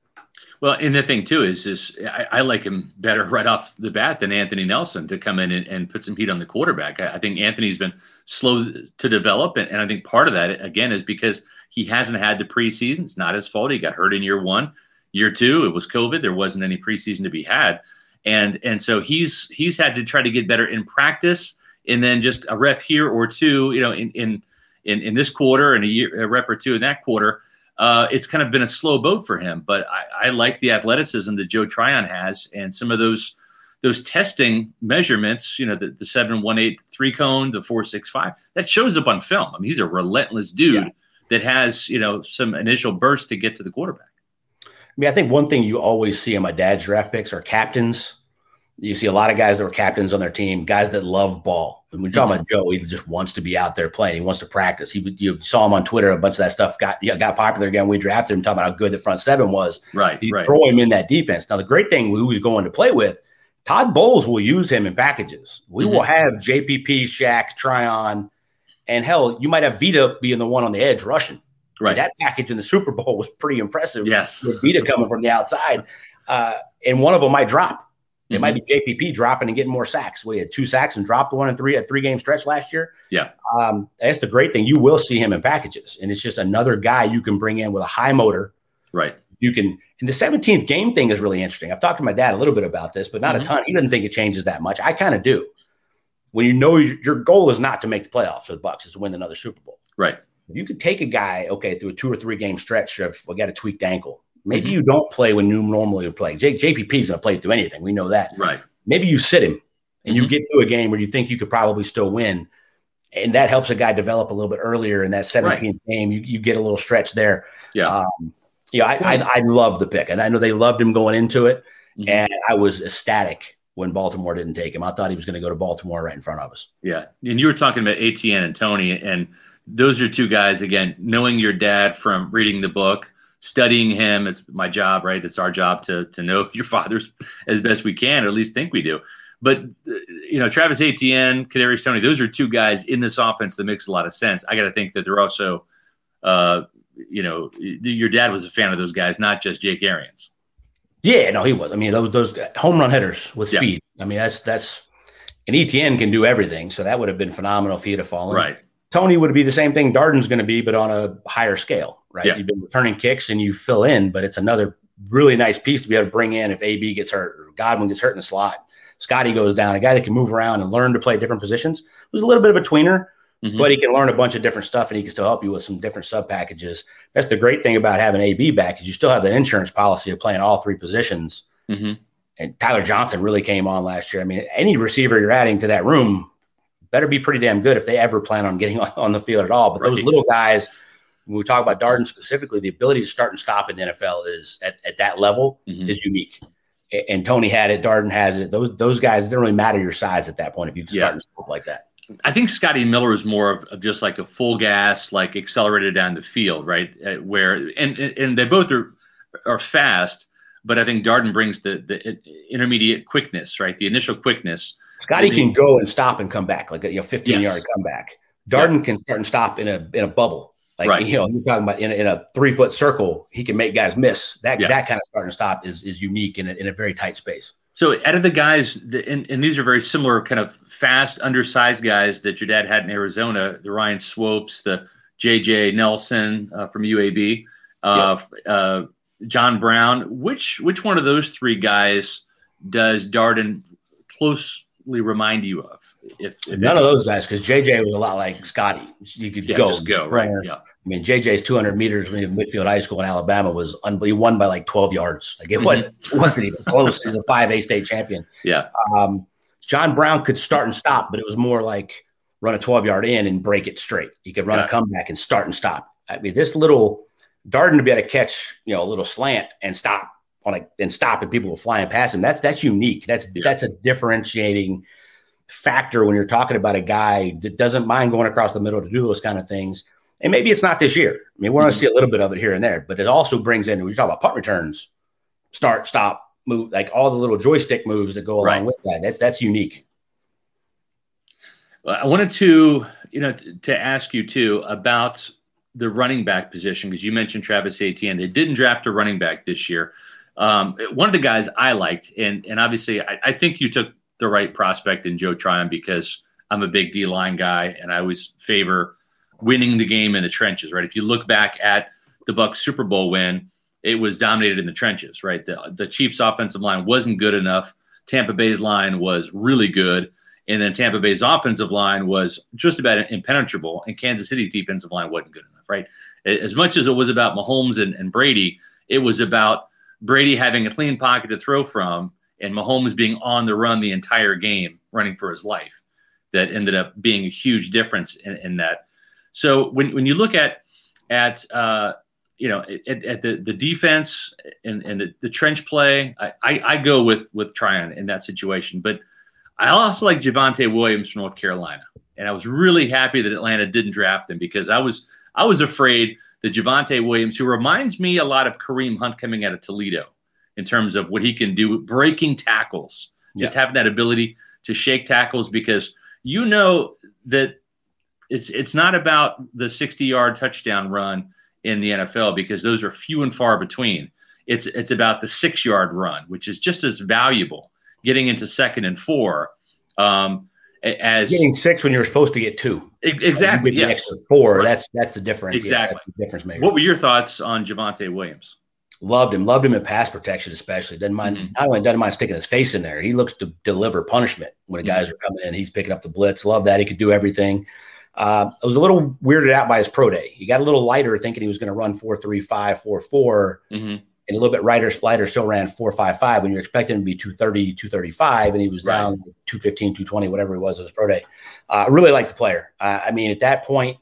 Well, and the thing too is, is I, I like him better right off the bat than Anthony Nelson to come in and, and put some heat on the quarterback. I, I think Anthony's been slow to develop, and, and I think part of that again is because he hasn't had the preseason. It's not his fault. He got hurt in year one, year two. It was COVID. There wasn't any preseason to be had, and and so he's he's had to try to get better in practice, and then just a rep here or two, you know, in in in, in this quarter and a year a rep or two in that quarter uh, it's kind of been a slow boat for him. But I, I like the athleticism that Joe Tryon has, and some of those those testing measurements. You know, the, the seven one eight three cone, the four six five, that shows up on film. I mean, he's a relentless dude Yeah. That has you know some initial burst to get to the quarterback. I mean, I think one thing you always see in my dad's draft picks are captains. You see a lot of guys that were captains on their team, guys that love ball. And you're talking about Joe, he just wants to be out there playing. He wants to practice. He you saw him on Twitter. A bunch of that stuff got yeah, got popular again. We drafted him, talking about how good the front seven was. Right, He's right, throw him in that defense. Now, the great thing who he's going to play with, Todd Bowles will use him in packages. We mm-hmm. will have JPP, Shaq, Tryon, and hell, you might have Vita being the one on the edge rushing. right. That package in the Super Bowl was pretty impressive yes, with Vita coming from the outside, uh, and one of them might drop. It might be JPP dropping and getting more sacks. We had two sacks and dropped one and three a three game stretch last year. Yeah. um, that's the great thing. You will see him in packages, and it's just another guy you can bring in with a high motor. right. You can. And the 17th game thing is really interesting. I've talked to my dad a little bit about this, but not Mhm. a ton. He doesn't think it changes that much. I kind of do. When you know your, your goal is not to make the playoffs for the Bucks, is to win another Super Bowl. Right. You could take a guy, okay, through a two or three game stretch of I got a tweaked ankle. Maybe Mhm. you don't play when you normally would play. J- JPP's going to play through anything. We know that. Right. Maybe you sit him and you Mhm. get through a game where you think you could probably still win. And that helps a guy develop a little bit earlier in that 17th game. You, you get a little stretch there. Yeah. Um, yeah, I, I, I love the pick. And I know they loved him going into it. Mhm. And I was ecstatic when Baltimore didn't take him. I thought he was going to go to Baltimore right in front of us. Yeah. And you were talking about Etienne and Toney, and those are two guys, again, knowing your dad from reading the book, studying him. It's my job, right? It's our job to, to know your fathers as best we can, or at least think we do. But, you know, Travis Etienne, Kadarius Toney, those are two guys in this offense that makes a lot of sense. I got to think that they're also, uh, you know, your dad was a fan of those guys, not just Jake Arians. Yeah, no, he was. I mean, those those home run hitters with Yeah. speed. I mean, that's that's and Etienne can do everything, so that would have been phenomenal if he had fallen. Right. Toney would be the same thing Darden's going to be, but on a higher scale, right? Yeah. You've been returning kicks and you fill in, but it's another really nice piece to be able to bring in if AB gets hurt or Godwin gets hurt in the slot. Scotty goes down, a guy that can move around and learn to play different positions. Was a little bit of a tweener, Mhm. but he can learn a bunch of different stuff and he can still help you with some different sub packages. That's the great thing about having AB back is you still have the insurance policy of playing all three positions. Mhm. And Tyler Johnson really came on last year. I mean, any receiver you're adding to that room better be pretty damn good if they ever plan on getting on, on the field at all. But those little guys, when we talk about Darden specifically, the ability to start and stop in the NFL is at, at that level Mhm. is unique. And Toney had it, Darden has it. Those those guys it doesn't really matter your size at that point if you can Yeah. start and stop like that. I think Scotty Miller is more of, of just like a full gas, like accelerated down the field, right? Uh, where and and they both are are fast, but I think Darden brings the the intermediate quickness, right? The initial quickness. Scotty can go and stop and come back, like a you know, 15 Yes. yard comeback. Darden can start and stop in a in a bubble. Like Right. you know, you're talking about in a, in a three foot circle, he can make guys miss. That Yeah. that kind of start and stop is is unique in a, in a very tight space. So out of the guys, and, and these are very similar, kind of fast, undersized guys that your dad had in Arizona, the Ryan Swopes, the JJ Nelson uh, from UAB, uh, uh, John Brown. Which which one of those three guys does Darden closely remind you of? If, if None of those guys, because JJ was a lot like Scotty. You could yeah, go, just go right. Yeah, I mean, JJ's 200 meters in midfield high school in Alabama was unbelievable. He won by like 12 yards. Like it wasn't, it wasn't even close. He was a 5A state champion. yeah, Um, John Brown could start and stop, but it was more like run a 12 yard in and break it straight. He could run Got a comeback and start and stop. I mean, this little Darden to be able to catch, you know, a little slant and stop on a and stop and people were flying past him. That's that's unique. That's Yeah. that's a differentiating factor when you're talking about a guy that doesn't mind going across the middle to do those kind of things. And maybe it's not this year. I mean, we're going to see a little bit of it here and there, but it also brings in, we talk about punt returns, start, stop, move, like all the little joystick moves that go along Right. with that. that. That's unique. Well, I wanted to, you know, t- to ask you too about the running back position because you mentioned Travis Etienne. They didn't draft a running back this year. Um, one of the guys I liked, and and obviously I, I think you took the right prospect in Joe Tryon because I'm a big D line guy and I always favor winning the game in the trenches. Right? If you look back at the Bucks Super Bowl win, it was dominated in the trenches. Right? The the Chiefs offensive line wasn't good enough. Tampa Bay's line was really good. And then Tampa Bay's offensive line was just about impenetrable, and Kansas City's defensive line wasn't good enough, right? As much as it was about Mahomes and, and Brady, it was about Brady having a clean pocket to throw from and Mahomes being on the run the entire game, running for his life. That ended up being a huge difference in, in that. So when, when you look at at uh, you know at, at the, the defense and, and the, the trench play, I, I, I go with with Tryon in that situation, but I also like Javonte Williams from North Carolina, and I was really happy that Atlanta didn't draft him because I was I was afraid that Javonte Williams, who reminds me a lot of Kareem Hunt coming out of Toledo in terms of what he can do, breaking tackles, just having that ability to shake tackles, because you know that it's it's not about the 60 yard touchdown run in the NFL because those are few and far between. It's it's about the six yard run, which is just as valuable getting into second and four um, as Getting six when you're supposed to get two. Exactly. You Yes. extra four. Right. That's that's the difference. Exactly. that's the difference maker. What were your thoughts on Javonte Williams? Loved him. Loved him in pass protection, especially. Doesn't mind. Mhm. Not only doesn't mind sticking his face in there. He looks to deliver punishment when the Mm-hmm. guys are coming in. He's picking up the blitz. Love that. He could do everything. Uh, I was a little weirded out by his pro day. He got a little lighter, thinking he was going to run four three five four four, Mm-hmm. and a little bit lighter. Lighter still ran four five five when you're expecting him to be 230, 235, and he was Right. down 215, 220, whatever he was at his pro day. Uh, I really like the player. Uh, I mean, at that point,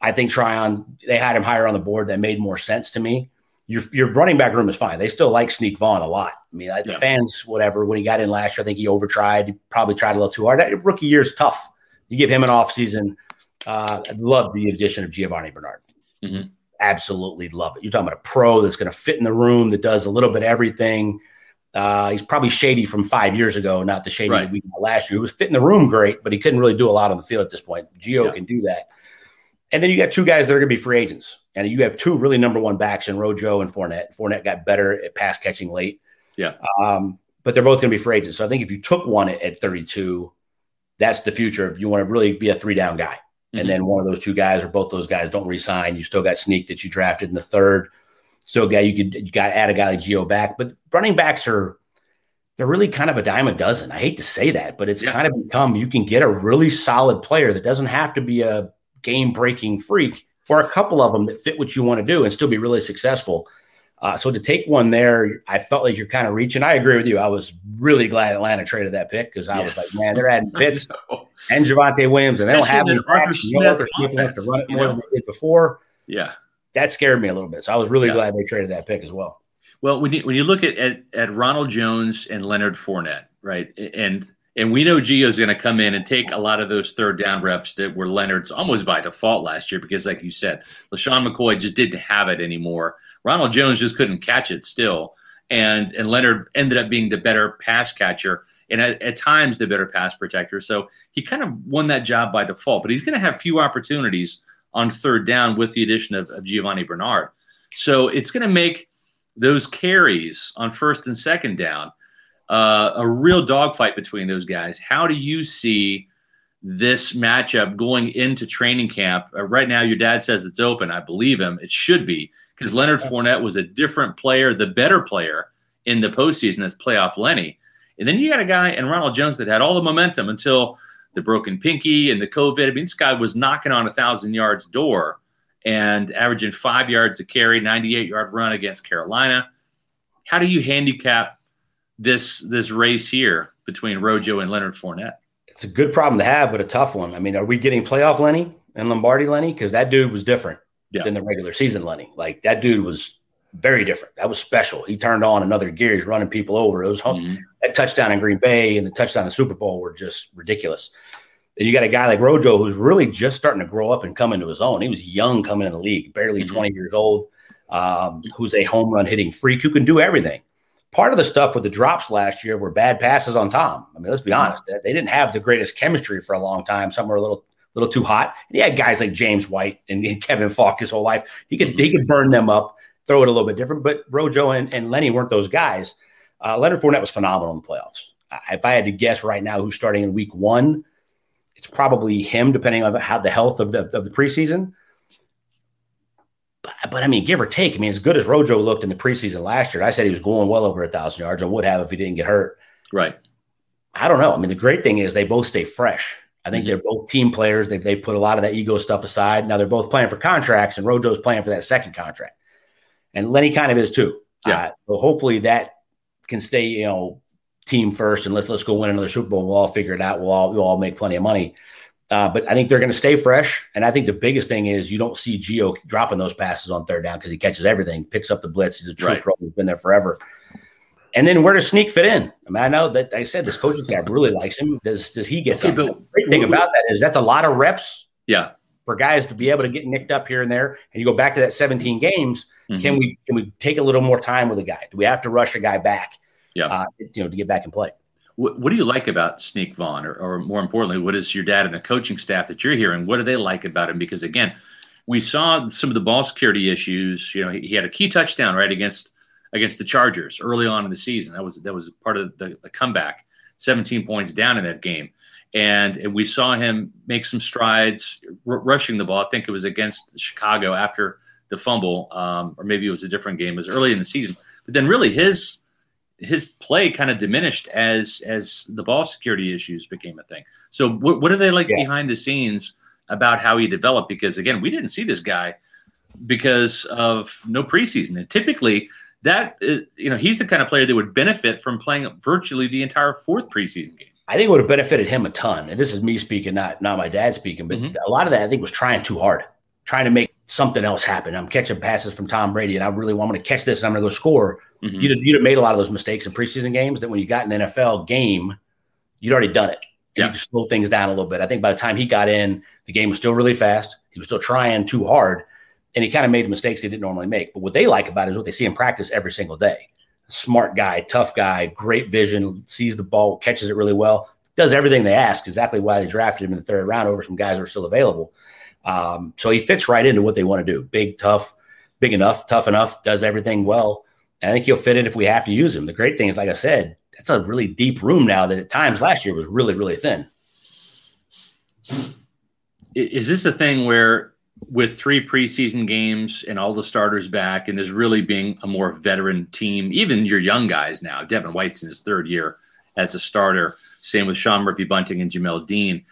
I think Tryon, they had him higher on the board. That made more sense to me. Your, your running back room is fine. They still like Sneak Vaughn a lot. I mean, like, the fans, whatever, when he got in last year, I think he overtried. He probably tried a little too hard. That rookie year is tough. You give him an offseason. Uh, I love the addition of Giovani Bernard. Mhm. Absolutely love it. You're talking about a pro that's going to fit in the room, that does a little bit of everything. Uh, he's probably shady from five years ago, not the shady Right. that we got last year. He was fitting the room great, but he couldn't really do a lot on the field at this point. Gio Yeah. can do that. And then you got two guys that are going to be free agents, and you have two really number one backs in Rojo and Fournette. Fournette got better at pass catching late. Yeah. Um, but they're both going to be free agents. So I think if you took one at, at 32, that's the future. If you want to really be a three down guy. Mhm. And then one of those two guys or both those guys don't resign. You still got Sneak that you drafted in the third. Still got you could you got add a guy like Gio back, but running backs are they're really kind of a dime a dozen. I hate to say that, but it's Yeah. kind of become you can get a really solid player that doesn't have to be a game breaking freak or a couple of them that fit what you want to do and still be really successful. Uh, so to take one there, I felt like you're kind of reaching. I agree with you. I was really glad Atlanta traded that pick because I was like, man, they're adding Pitts and Javonte Williams, and they don't have any Arthur backs. You know, Smith Arthur Smith wants to run it more you than know? they did before. yeah. That scared me a little bit. So I was really Yeah. glad they traded that pick as well. Well, when you when you look at, at at Ronald Jones and Leonard Fournette, right, and and we know Gio's going to come in and take a lot of those third down reps that were Leonard's almost by default last year because, like you said, LeSean McCoy just didn't have it anymore. Ronald Jones just couldn't catch it still, and and Leonard ended up being the better pass catcher and at, at times the better pass protector. So he kind of won that job by default. But he's going to have few opportunities on third down with the addition of, of Giovani Bernard. So it's going to make those carries on first and second down uh, a real dogfight between those guys. How do you see this matchup going into training camp? Uh, right now, your dad says it's open. I believe him. It should be because Leonard Fournette was a different player, the better player in the postseason as playoff Lenny. And then you got a guy in Ronald Jones that had all the momentum until the broken pinky and the COVID. I mean, this guy was knocking on a thousand yards door and averaging five yards a carry, 98 yard run against Carolina. How do you handicap this this race here between Rojo and Leonard Fournette? It's a good problem to have, but a tough one. I mean, are we getting playoff Lenny and Lombardi Lenny? Because that dude was different Yeah. than the regular season Lenny. Like that dude was very different. That was special. He turned on another gear. He's running people over. It was Mhm. that touchdown in Green Bay and the touchdown in the Super Bowl were just ridiculous. And you got a guy like Rojo who's really just starting to grow up and come into his own. He was young coming in the league, barely Mhm. 20 years old, um, who's a home run hitting freak who can do everything. Part of the stuff with the drops last year were bad passes on Tom. I mean, let's be Mhm. honest. They didn't have the greatest chemistry for a long time. Some were a little little too hot. And he had guys like James White and, and Kevin Faulk his whole life. He could he could burn them up, throw it a little bit different. But Rojo and, and Lenny weren't those guys. Uh, Leonard Fournette was phenomenal in the playoffs. I- If I had to guess right now who's starting in week one, it's probably him, depending on how the health of the of the preseason. But, but I mean, give or take, I mean, as good as Rojo looked in the preseason last year, I said he was going well over a thousand yards and would have if he didn't get hurt. Right. I don't know. I mean, the great thing is they both stay fresh. I think Mhm. they're both team players. They've, they've put a lot of that ego stuff aside. Now they're both playing for contracts, and Rojo's playing for that second contract. And Lenny kind of is too. Yeah. Uh, so hopefully that can stay, you know, team first, and let's let's go win another Super Bowl. We'll all figure it out. We'll all we'll all make plenty of money. Uh, but I think they're going to stay fresh. And I think the biggest thing is you don't see Gio dropping those passes on third down because he catches everything, picks up the blitz. He's a true Right. pro. He's been there forever. And then where does Sneak fit in? I mean, I know that I said this coaching staff really likes him. Does does he get Okay, but- great thing about that is that's a lot of reps Yeah. for guys to be able to get nicked up here and there. And you go back to that 17 games. Mhm. Can we can we take a little more time with a guy? Do we have to rush a guy back? Yeah. uh, you know, to get back and play. What, what do you like about Sneak Vaughn, or, or more importantly, what is your dad and the coaching staff that you're hearing? What do they like about him? Because again, we saw some of the ball security issues. You know, he, he had a key touchdown right against against the Chargers early on in the season. That was that was part of the, the comeback. 17 points down in that game, and, and we saw him make some strides r- rushing the ball. I think it was against Chicago after the fumble, um, or maybe it was a different game. It was early in the season, but then really his his play kind of diminished as as the ball security issues became a thing. So what what are they like Yeah. behind the scenes about how he developed? Because again, we didn't see this guy because of no preseason, and typically that uh, you know he's the kind of player that would benefit from playing virtually the entire fourth preseason game. I think it would have benefited him a ton. And this is me speaking, not not my dad speaking, but Mhm. a lot of that I think was trying too hard, trying to make something else happen. I'm catching passes from Tom Brady, and I really want to catch this, and I'm going to go score. Mhm. You'd, have- you'd have made a lot of those mistakes in preseason games that when you got an NFL game, you'd already done it. And Yeah. You could slow things down a little bit. I think by the time he got in, the game was still really fast. He was still trying too hard, and he kind of made mistakes he didn't normally make. But what they like about it is what they see in practice every single day. Smart guy, tough guy, great vision, sees the ball, catches it really well, does everything they ask. Exactly why they drafted him in the third round over some guys who are still available. Um, so he fits right into what they want to do. Big, tough, big enough, tough enough, does everything well. And I think he'll fit in if we have to use him. The great thing is, like I said, that's a really deep room now that at times last year was really, really thin. Is this a thing where with three preseason games and all the starters back, and there's really being a more veteran team, even your young guys now, Devin White's in his third year as a starter. Same with Sean Murphy Bunting and Jamel Dean.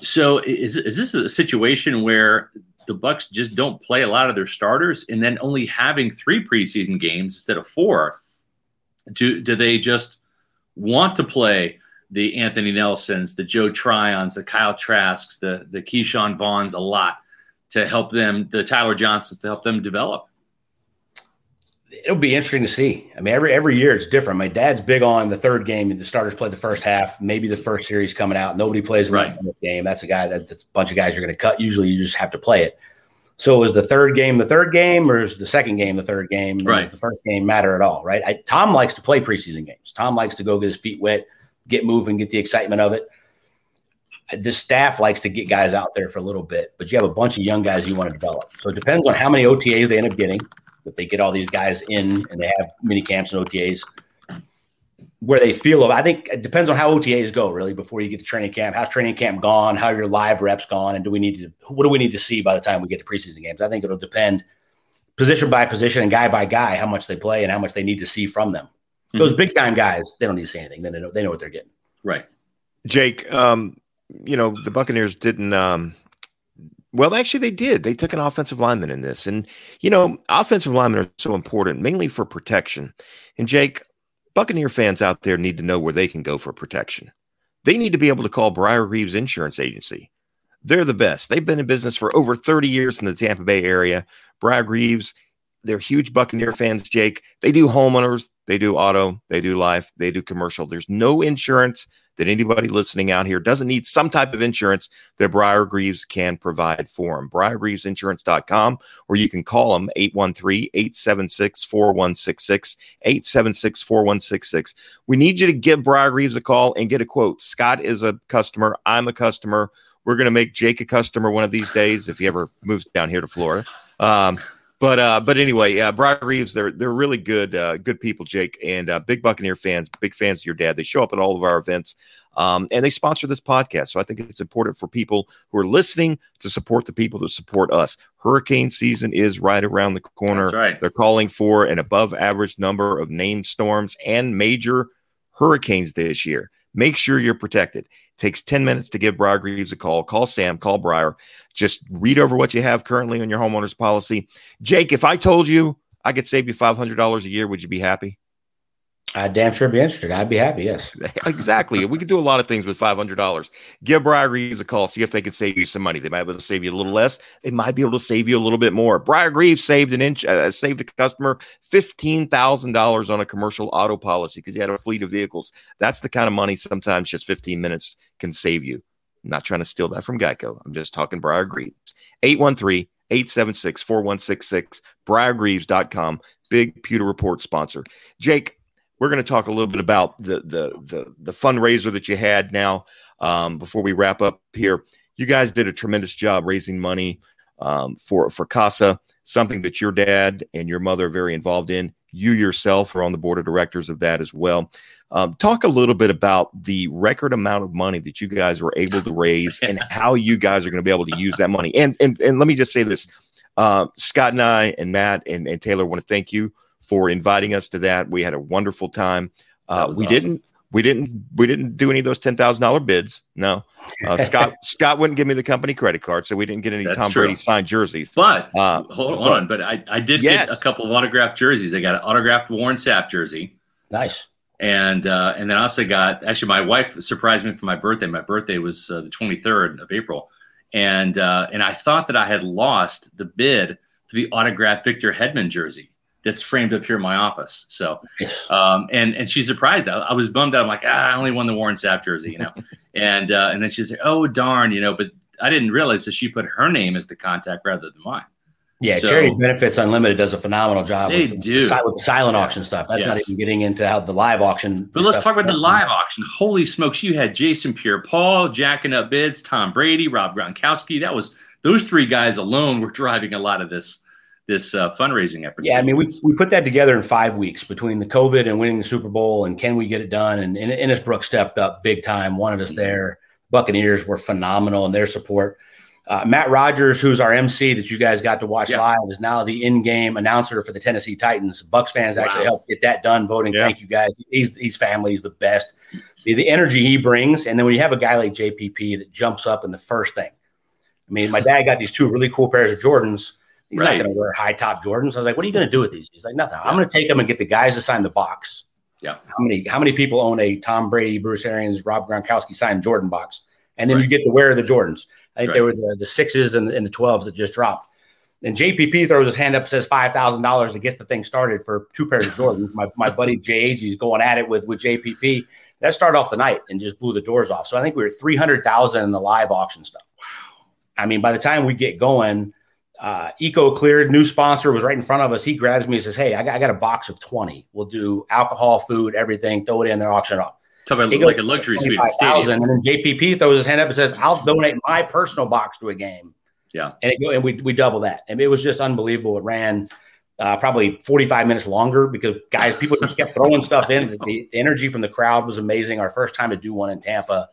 So is, is this a situation where the Bucks just don't play a lot of their starters, and then only having three preseason games instead of four? Do do they just want to play the Anthony Nelsons, the Joe Tryons, the Kyle Trasks, the the Ke'Shawn Vaughns a lot to help them, the Tyler Johnsons to help them develop? It'll be interesting to see. I mean, every every year it's different. My dad's big on the third game. The starters play the first half, maybe the first series coming out. Nobody plays in Right. that game. That's a guy that's a bunch of guys you're going to cut. Usually, you just have to play it. So, is the third game the third game, or is the second game the third game? Right. Does the first game matter at all? Right. I, Tom likes to play preseason games. Tom likes to go get his feet wet, get moving, get the excitement of it. The staff likes to get guys out there for a little bit, but you have a bunch of young guys you want to develop. So it depends on how many OTAs they end up getting. If they get all these guys in and they have mini camps and OTAs, where they feel. of, I think it depends on how OTAs go really before you get to training camp. How's training camp gone? How are your live reps gone? And do we need to? What do we need to see by the time we get to preseason games? I think it'll depend position by position and guy by guy how much they play and how much they need to see from them. Those big time guys, they don't need to see anything. They know they know what they're getting. Right. Jake, um, you know, the Buccaneers didn't um well, actually they did. They took an offensive lineman in this. And you know, offensive linemen are so important, mainly for protection. And Jake, Buccaneer fans out there need to know where they can go for protection. They need to be able to call Briar Greaves Insurance Agency. They're the best. They've been in business for over 30 years in the Tampa Bay area. Briar Greaves, they're huge Buccaneer fans, Jake. They do homeowners, they do auto, they do life, they do commercial. There's no insurance that anybody listening out here doesn't need some type of insurance that Briar Greaves can provide for them. BriarGreavesInsurance.com, or you can call them 813-876-4166, 876-4166. We need you to give Briar Greaves a call and get a quote. Scott is a customer. I'm a customer. We're going to make Jake a customer one of these days if he ever moves down here to Florida. Um, but uh, but anyway, uh, Briar Greaves, they're they're really good uh, good people, Jake, and uh, big Buccaneer fans, big fans of your dad. They show up at all of our events, um, and they sponsor this podcast. So I think it's important for people who are listening to support the people that support us. Hurricane season is right around the corner. That's right. They're calling for an above average number of named storms and major hurricanes this year. Make sure you're protected. Takes 10 minutes to give Briar Greaves a call. Call Sam, call Briar. Just read over what you have currently on your homeowner's policy. Jake, if I told you I could save you $500 a year, would you be happy? I'd damn sure be interested. I'd be happy. Yes. exactly. We could do a lot of things with $500. Give Briar Greaves a call. See if they can save you some money. They might be able to save you a little less. They might be able to save you a little bit more. Briar Greaves saved an inch, uh, saved a customer $15,000 on a commercial auto policy because he had a fleet of vehicles. That's the kind of money sometimes just 15 minutes can save you. I'm not trying to steal that from Geico. I'm just talking Briar Greaves. 813 876 4166, briargreaves.com. Big Pewter Report sponsor. Jake, we're going to talk a little bit about the the the, the fundraiser that you had now um, before we wrap up here. You guys did a tremendous job raising money um, for for CASA, something that your dad and your mother are very involved in. You yourself are on the board of directors of that as well. Um, talk a little bit about the record amount of money that you guys were able to raise and how you guys are going to be able to use that money. And and and let me just say this: uh, Scott and I and Matt and, and Taylor want to thank you for inviting us to that. We had a wonderful time. Uh, we awesome. didn't. We didn't. We didn't do any of those ten thousand dollar bids. No, uh, Scott. Scott wouldn't give me the company credit card, so we didn't get any That's Tom true. Brady signed jerseys. But Uh, hold but- on, but I, I did Yes. get a couple of autographed jerseys. I got an autographed Warren Sapp jersey. Nice. and uh, and then I also got actually my wife surprised me for my birthday. My birthday was uh, the 23rd of April, and uh, and I thought that I had lost the bid for the autographed Victor Hedman jersey that's framed up here in my office. So um, and and she's surprised. I, I was bummed out. I'm like, ah, I only won the Warren Sapp jersey, you know. and uh, and then she's like, oh darn, you know. But I didn't realize that she put her name as the contact rather than mine. Yeah, So- Charity Benefits Unlimited does a phenomenal job. They with the, do. with the silent auction stuff. That's not even getting into how the live auction. But let's talk about the live auction. Holy smokes, you had Jason Pierre Paul jacking up bids, Tom Brady, Rob Gronkowski. That was those three guys alone were driving a lot of this this uh, fundraising effort. Yeah, I mean, we, we put that together in five weeks between the COVID and winning the Super Bowl and can we get it done? And, and Ennis Brooks stepped up big time, wanted us there. Buccaneers were phenomenal in their support. Uh, Matt Rogers, who's our MC that you guys got to watch Yeah. live, is now the in-game announcer for the Tennessee Titans. Bucks fans actually helped get that done. Voting, Yeah. thank you guys. He's he's family. He's the best. The, the energy he brings, and then when you have a guy like JPP that jumps up in the first thing. I mean, my dad got these two really cool pairs of Jordans. He's Right. not going to wear high top Jordans. I was like, "What are you going to do with these?" He's like, "Nothing. I'm going to take them and get the guys to sign the box." Yeah. How many How many people own a Tom Brady, Bruce Arians, Rob Gronkowski signed Jordan box? And then you get to wear of the Jordans. I think Right. they were the, the sixes and, and the twelves that just dropped. And JPP throws his hand up, says five thousand dollars to get the thing started for two pairs of Jordans. my my buddy JH, he's going at it with with JPP. That started off the night and just blew the doors off. So I think we were three hundred thousand in the live auction stuff. Wow. I mean, by the time we get going, uh, Eco Cleared, new sponsor, was right in front of us. He grabs me and says, "Hey, I got, I got a box of twenty. We'll do alcohol, food, everything. Throw it in there, auction it off." Talk about like a luxury suite at the stadium. And then JPP throws his hand up and says, I'll donate my personal box to a game. Yeah. And, it, and we, we double that. And it was just unbelievable. It ran uh, probably 45 minutes longer because guys, people just kept throwing stuff in. The, the energy from the crowd was amazing. Our first time to do one in Tampa,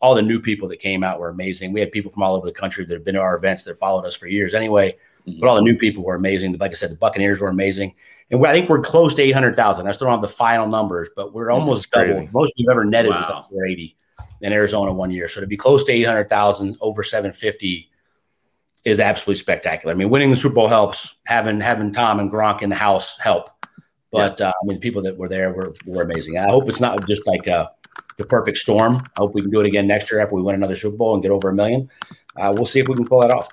all the new people that came out were amazing. We had people from all over the country that have been to our events that followed us for years anyway. Mhm. But all the new people were amazing. Like I said, the Buccaneers were amazing. And I think we're close to 800,000. I still don't have the final numbers, but we're almost That's double. crazy. Most we've ever netted was Wow. at 480 in Arizona one year. So to be close to 800,000 over 750 is absolutely spectacular. I mean, winning the Super Bowl helps. Having having Tom and Gronk in the house help. But uh, I mean, people that were there were, were amazing. I hope it's not just like uh, the perfect storm. I hope we can do it again next year after we win another Super Bowl and get over a million. Uh, we'll see if we can pull that off.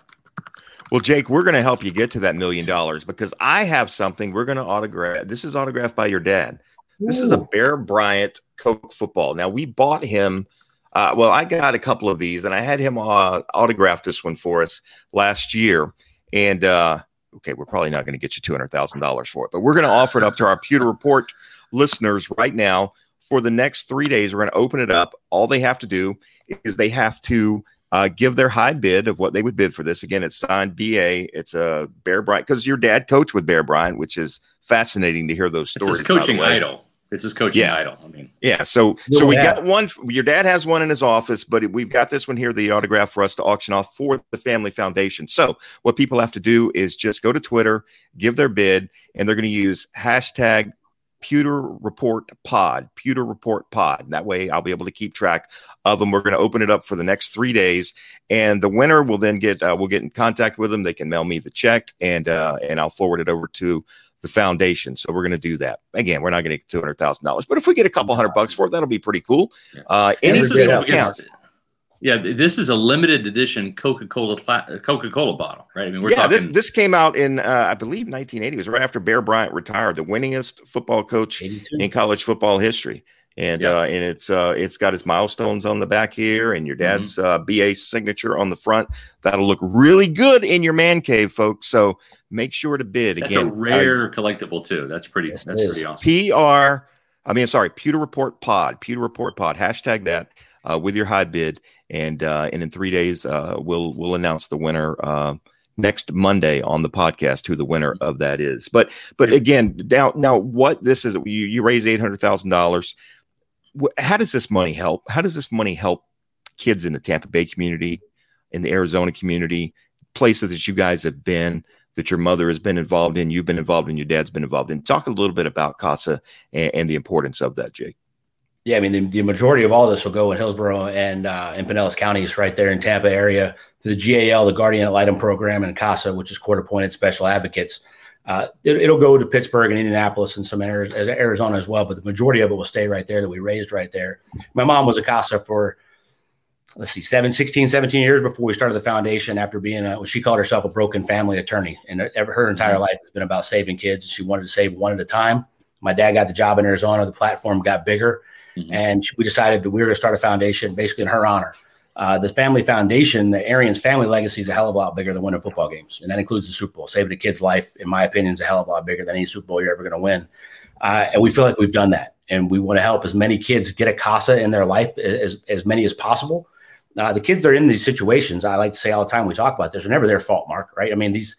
Well, Jake, we're going to help you get to that million dollars because I have something we're going to autograph. This is autographed by your dad. This is a Bear Bryant Coke football. Now we bought him. Uh, well, I got a couple of these, and I had him uh, autograph this one for us last year. And uh, okay, we're probably not going to get you two hundred thousand dollars for it, but we're going to offer it up to our Pewter Report listeners right now for the next three days. We're going to open it up. All they have to do is they have to uh, give their high bid of what they would bid for this. Again, it's signed BA. It's a Bear Bryant because your dad coached with Bear Bryant, which is fascinating to hear those It's stories. his coaching idol. It's his coaching Yeah. idol. I mean, Yeah, so Yeah, so we yeah. got one. Your dad has one in his office, but we've got this one here, the autograph for us to auction off for the Family Foundation. So what people have to do is just go to Twitter, give their bid, and they're going to use hashtag Pewter Report Pod, Pewter Report Pod. And that way, I'll be able to keep track of them. We're going to open it up for the next three days, and the winner will then get uh, we'll get in contact with them. They can mail me the check, and uh, and I'll forward it over to the foundation. So we're going to do that. Again, we're not going to get two hundred thousand dollars, but if we get a couple hundred bucks for it, that'll be pretty cool. Uh, And any this is bit counts. Yeah, this is a limited edition Coca Cola Coca Cola bottle, right? I mean, we're yeah, talking. this this came out in uh, I believe 1980. It was right after Bear Bryant retired, the winningest football coach 82. in college football history. And Yeah. uh, and it's uh, it's got his milestones on the back here, and your dad's uh, BA signature on the front. That'll look really good in your man cave, folks. So make sure to bid that's again. a rare collectible too. That's pretty. Yes, that's pretty awesome. PR. I mean, I'm sorry, Pewter Report Pod, Pewter Report Pod. Hashtag that uh, with your high bid, and uh, and in three days, uh, we'll we'll announce the winner uh, next Monday on the podcast who the winner of that is. But but again, now now what this is, you you raise eight hundred thousand dollars. How does this money help? How does this money help kids in the Tampa Bay community, in the Arizona community, places that you guys have been? That your mother has been involved in, you've been involved in, your dad's been involved in. Talk a little bit about CASA and, and the importance of that, Jake. Yeah, I mean, the, the majority of all this will go in Hillsborough and uh, in Pinellas counties, right there in Tampa area, to the GAL, the Guardian Ad Litem program, and CASA, which is court appointed special advocates. Uh, it, will go to Pittsburgh and Indianapolis and some Ari- Arizona as well, but the majority of it will stay right there that we raised right there. My mom was a CASA for, let's see, seven, 16, 17 years before we started the foundation after being a, she called herself a broken family attorney. And ever, her entire life has been about saving kids. She wanted to save one at a time. My dad got the job in Arizona. The platform got bigger Mhm. and we decided that we were going to start a foundation basically in her honor. Uh, the family foundation, the Arians family legacy is a hell of a lot bigger than winning football games, and that includes the Super Bowl. Saving a kid's life, in my opinion, is a hell of a lot bigger than any Super Bowl you're ever going to win. Uh, and we feel like we've done that, and we want to help as many kids get a casa in their life as as many as possible. Uh, the kids that are in these situations, I like to say all the time we talk about this, are never their fault, Mark. Right? I mean, these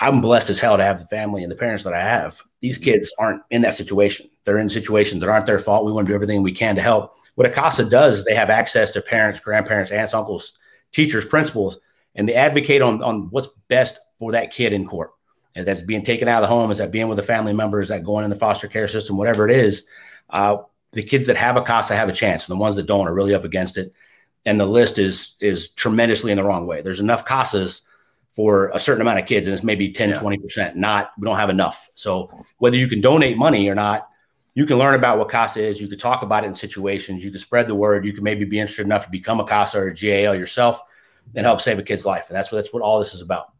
I'm blessed as hell to have the family and the parents that I have. These kids aren't in that situation. They're in situations that aren't their fault. We want to do everything we can to help. What Acasa does is they have access to parents, grandparents, aunts, uncles, teachers, principals, and they advocate on, on what's best for that kid in court. And that's being taken out of the home, is that being with a family member, is that going in the foster care system, whatever it is. Uh, the kids that have a CASA have a chance, and the ones that don't are really up against it. And the list is is tremendously in the wrong way. There's enough CASAs for a certain amount of kids, and it's maybe 10, Yeah. 20%. Not, we don't have enough. So whether you can donate money or not, you can learn about what CASA is. You can talk about it in situations. You can spread the word. You can maybe be interested enough to become a CASA or a GAL yourself and help save a kid's life. And that's what that's what all this is about.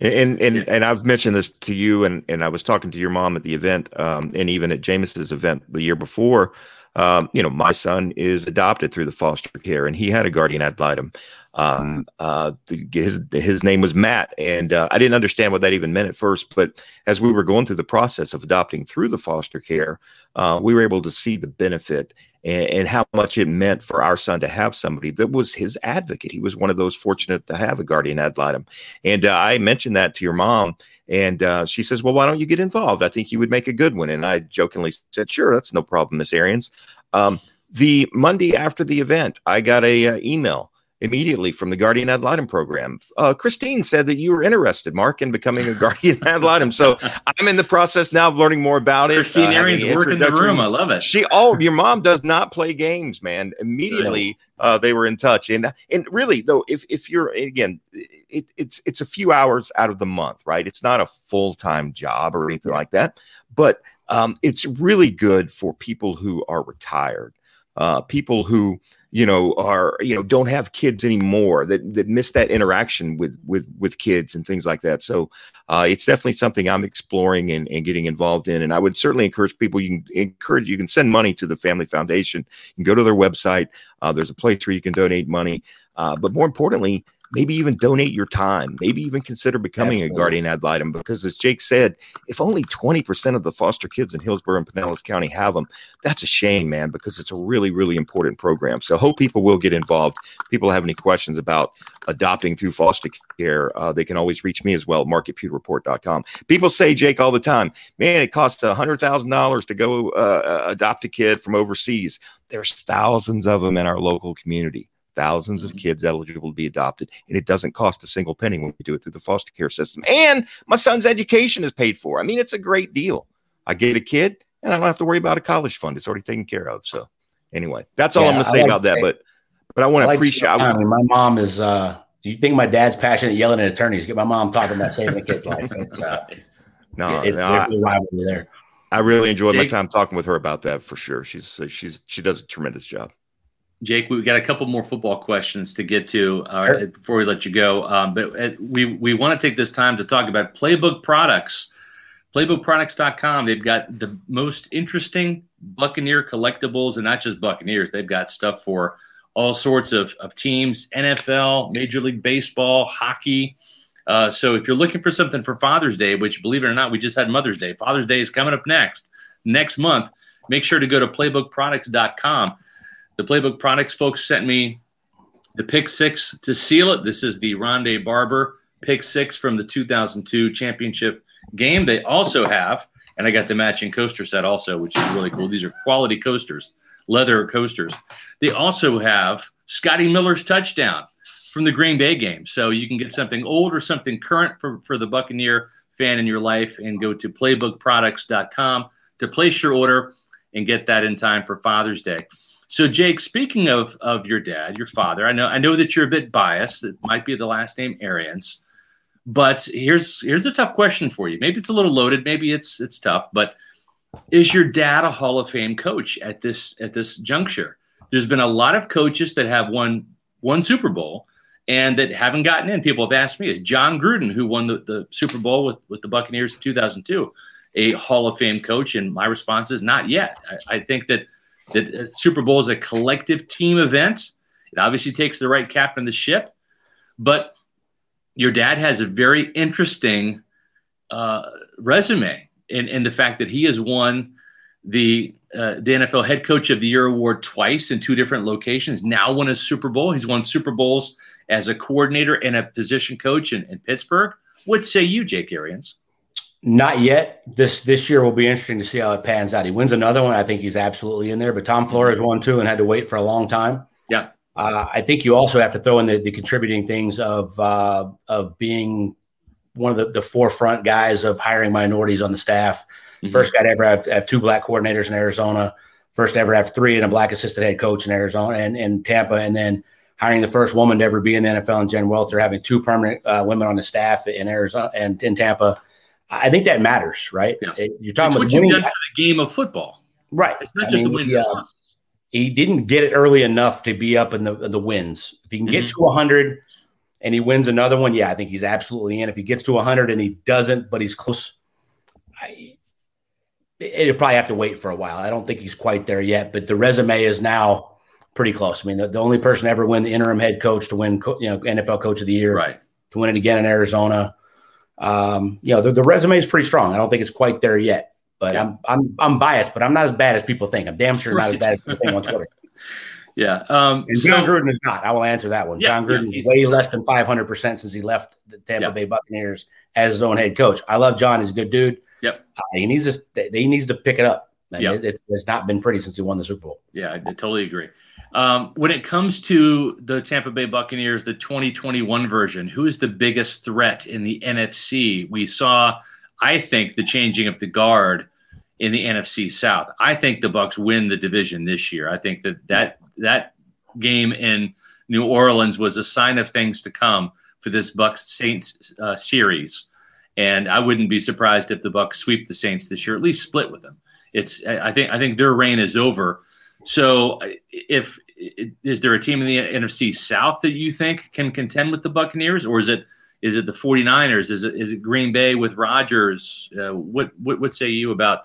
And and Yeah. and I've mentioned this to you, and and I was talking to your mom at the event, um, and even at James's event the year before. Um, you know, my son is adopted through the foster care, and he had a guardian ad litem. Um, uh, the, his his name was Matt, and uh, I didn't understand what that even meant at first. But as we were going through the process of adopting through the foster care, uh, we were able to see the benefit and, and how much it meant for our son to have somebody that was his advocate. He was one of those fortunate to have a guardian ad litem. And uh, I mentioned that to your mom, and uh, she says, Well, why don't you get involved? I think you would make a good one. And I jokingly said, Sure, that's no problem, Miss Arians. Um, the Monday after the event, I got a uh, email immediately from the Guardian Ad Litem program. Uh, Christine said that you were interested, Mark, in becoming a Guardian Ad Litem. So I'm in the process now of learning more about it. Christine uh, Arians working the room. I love it. She oh, your mom does not play games, man. Immediately, uh, they were in touch, and and really though, if if you're again, it, it's it's a few hours out of the month, right? It's not a full time job or anything like that, but um, it's really good for people who are retired, uh, people who you know are you know don't have kids anymore that that miss that interaction with with with kids and things like that. So uh, it's definitely something i'm exploring and, and getting involved in. And i would certainly encourage people you can encourage you can send money to the family foundation. You can go to their website. Uh, there's a place where you can donate money. Uh, but more importantly maybe even donate your time maybe even consider becoming Absolutely. a guardian ad litem because as jake said if only 20% of the foster kids in hillsborough and pinellas county have them that's a shame, man, because it's a really, really important program. So hope people will get involved. People have any questions about adopting through foster care, uh, they can always reach me as well, mark@pewterreport.com. People say, Jake, all the time, man, it costs $100,000 to go uh, adopt a kid from overseas. There's thousands of them in our local community. Thousands of kids eligible to be adopted, and it doesn't cost a single penny when we do it through the foster care system. And my son's education is paid for. I mean, it's a great deal. I get a kid, and I don't have to worry about a college fund. It's already taken care of. So, anyway, that's all Yeah, I'm going to say like about to that. But, but I want to like appreciate. I mean, my mom is. uh You think my dad's passionate yelling at attorneys? Get my mom talking about saving a kid's life. It's uh, no, it, no, I, rivalry there. I really enjoyed my time talking with her about that for sure. She's she's she does a tremendous job. Jake, we've got a couple more football questions to get to uh, Sure. before we let you go. Um, but uh, we we want to take this time to talk about Playbook products. Playbookproducts.com. They've got the most interesting Buccaneer collectibles, and not just Buccaneers. They've got stuff for all sorts of, of teams, NFL, Major League Baseball, hockey. Uh, so if you're looking for something for Father's Day, which believe it or not, we just had Mother's Day. Father's Day is coming up next, next month. Make sure to go to playbookproducts.com. The Playbook Products folks sent me the pick six to seal it. This is the Rondé Barber pick six from the 2002 championship game. They also have, and I got the matching coaster set also, which is really cool. These are quality coasters, leather coasters. They also have Scotty Miller's touchdown from the Green Bay game. So you can get something old or something current for, for the Buccaneer fan in your life and go to playbookproducts.com to place your order and get that in time for Father's Day. So Jake, speaking of of your dad, your father, I know I know that you're a bit biased. It might be the last name Arians, but here's here's a tough question for you. Maybe it's a little loaded. Maybe it's it's tough. But is your dad a Hall of Fame coach at this at this juncture? There's been a lot of coaches that have won one Super Bowl and that haven't gotten in. People have asked me, is Jon Gruden, who won the, the Super Bowl with, with the Buccaneers in 2002, a Hall of Fame coach? And my response is not yet. I, I think that that uh, Super Bowl is a collective team event. It obviously takes the right captain of the ship, but your dad has a very interesting uh, resume in, in the fact that he has won the uh, the NFL Head Coach of the Year award twice in two different locations. Now won a Super Bowl. He's won Super Bowls as a coordinator and a position coach in, in Pittsburgh. What say you, Jake Arians? Not yet. This this year will be interesting to see how it pans out. He wins another one. I think he's absolutely in there. But Tom Flores won two and had to wait for a long time. Yeah. Uh, I think you also have to throw in the, the contributing things of uh, of being one of the, the forefront guys of hiring minorities on the staff. Mhm. First guy to ever have, have two black coordinators in Arizona. First to ever have three and a black assistant head coach in Arizona and, and Tampa. And then hiring the first woman to ever be in the NFL and Jen Welter, having two permanent uh, women on the staff in Arizona and in Tampa. I think that matters, right? Yeah. It- You're It's talking what about you've done for the game of football. right? It's not I just mean, the wins he, and uh, losses. he didn't get it early enough to be up in the the wins. If he can get Mhm. to 100 and he wins another one, yeah, I think he's absolutely in. If he gets to 100 and he doesn't, but he's close, I, it'll probably have to wait for a while. I don't think he's quite there yet, but the resume is now pretty close. I mean, the, the only person to ever win the interim head coach to win, co- you know, NFL Coach of the Year, Right. to win it again in Arizona. Um, you know, the, the resume is pretty strong. I don't think it's quite there yet, But Yeah. I'm I'm I'm biased, but I'm not as bad as people think. I'm damn sure not as bad as people think on Twitter. Yeah. Um, And so- Jon Gruden is not. I will answer that one. Yeah, Jon Gruden he's- is way less than 500 percent since he left the Tampa Yeah. Bay Buccaneers as his own head coach. I love Jon. He's a good dude. Yep. Uh, he needs to he needs to pick it up. And Yeah. it- it's, it's not been pretty since he won the Super Bowl. Yeah, I totally agree. Um, when it comes to the Tampa Bay Buccaneers, the 2021 version, who is the biggest threat in the NFC? We saw, I think, the changing of the guard in the NFC South. I think the Bucks win the division this year. I think that that that game in New Orleans was a sign of things to come for this Bucks Saints uh, series, and I wouldn't be surprised if the Bucks sweep the Saints this year, at least split with them. It's I think I think their reign is over. So, if is there a team in the NFC South that you think can contend with the Buccaneers, or is it is it the 49ers? Is it is it Green Bay with Rodgers? Uh, what what what say you about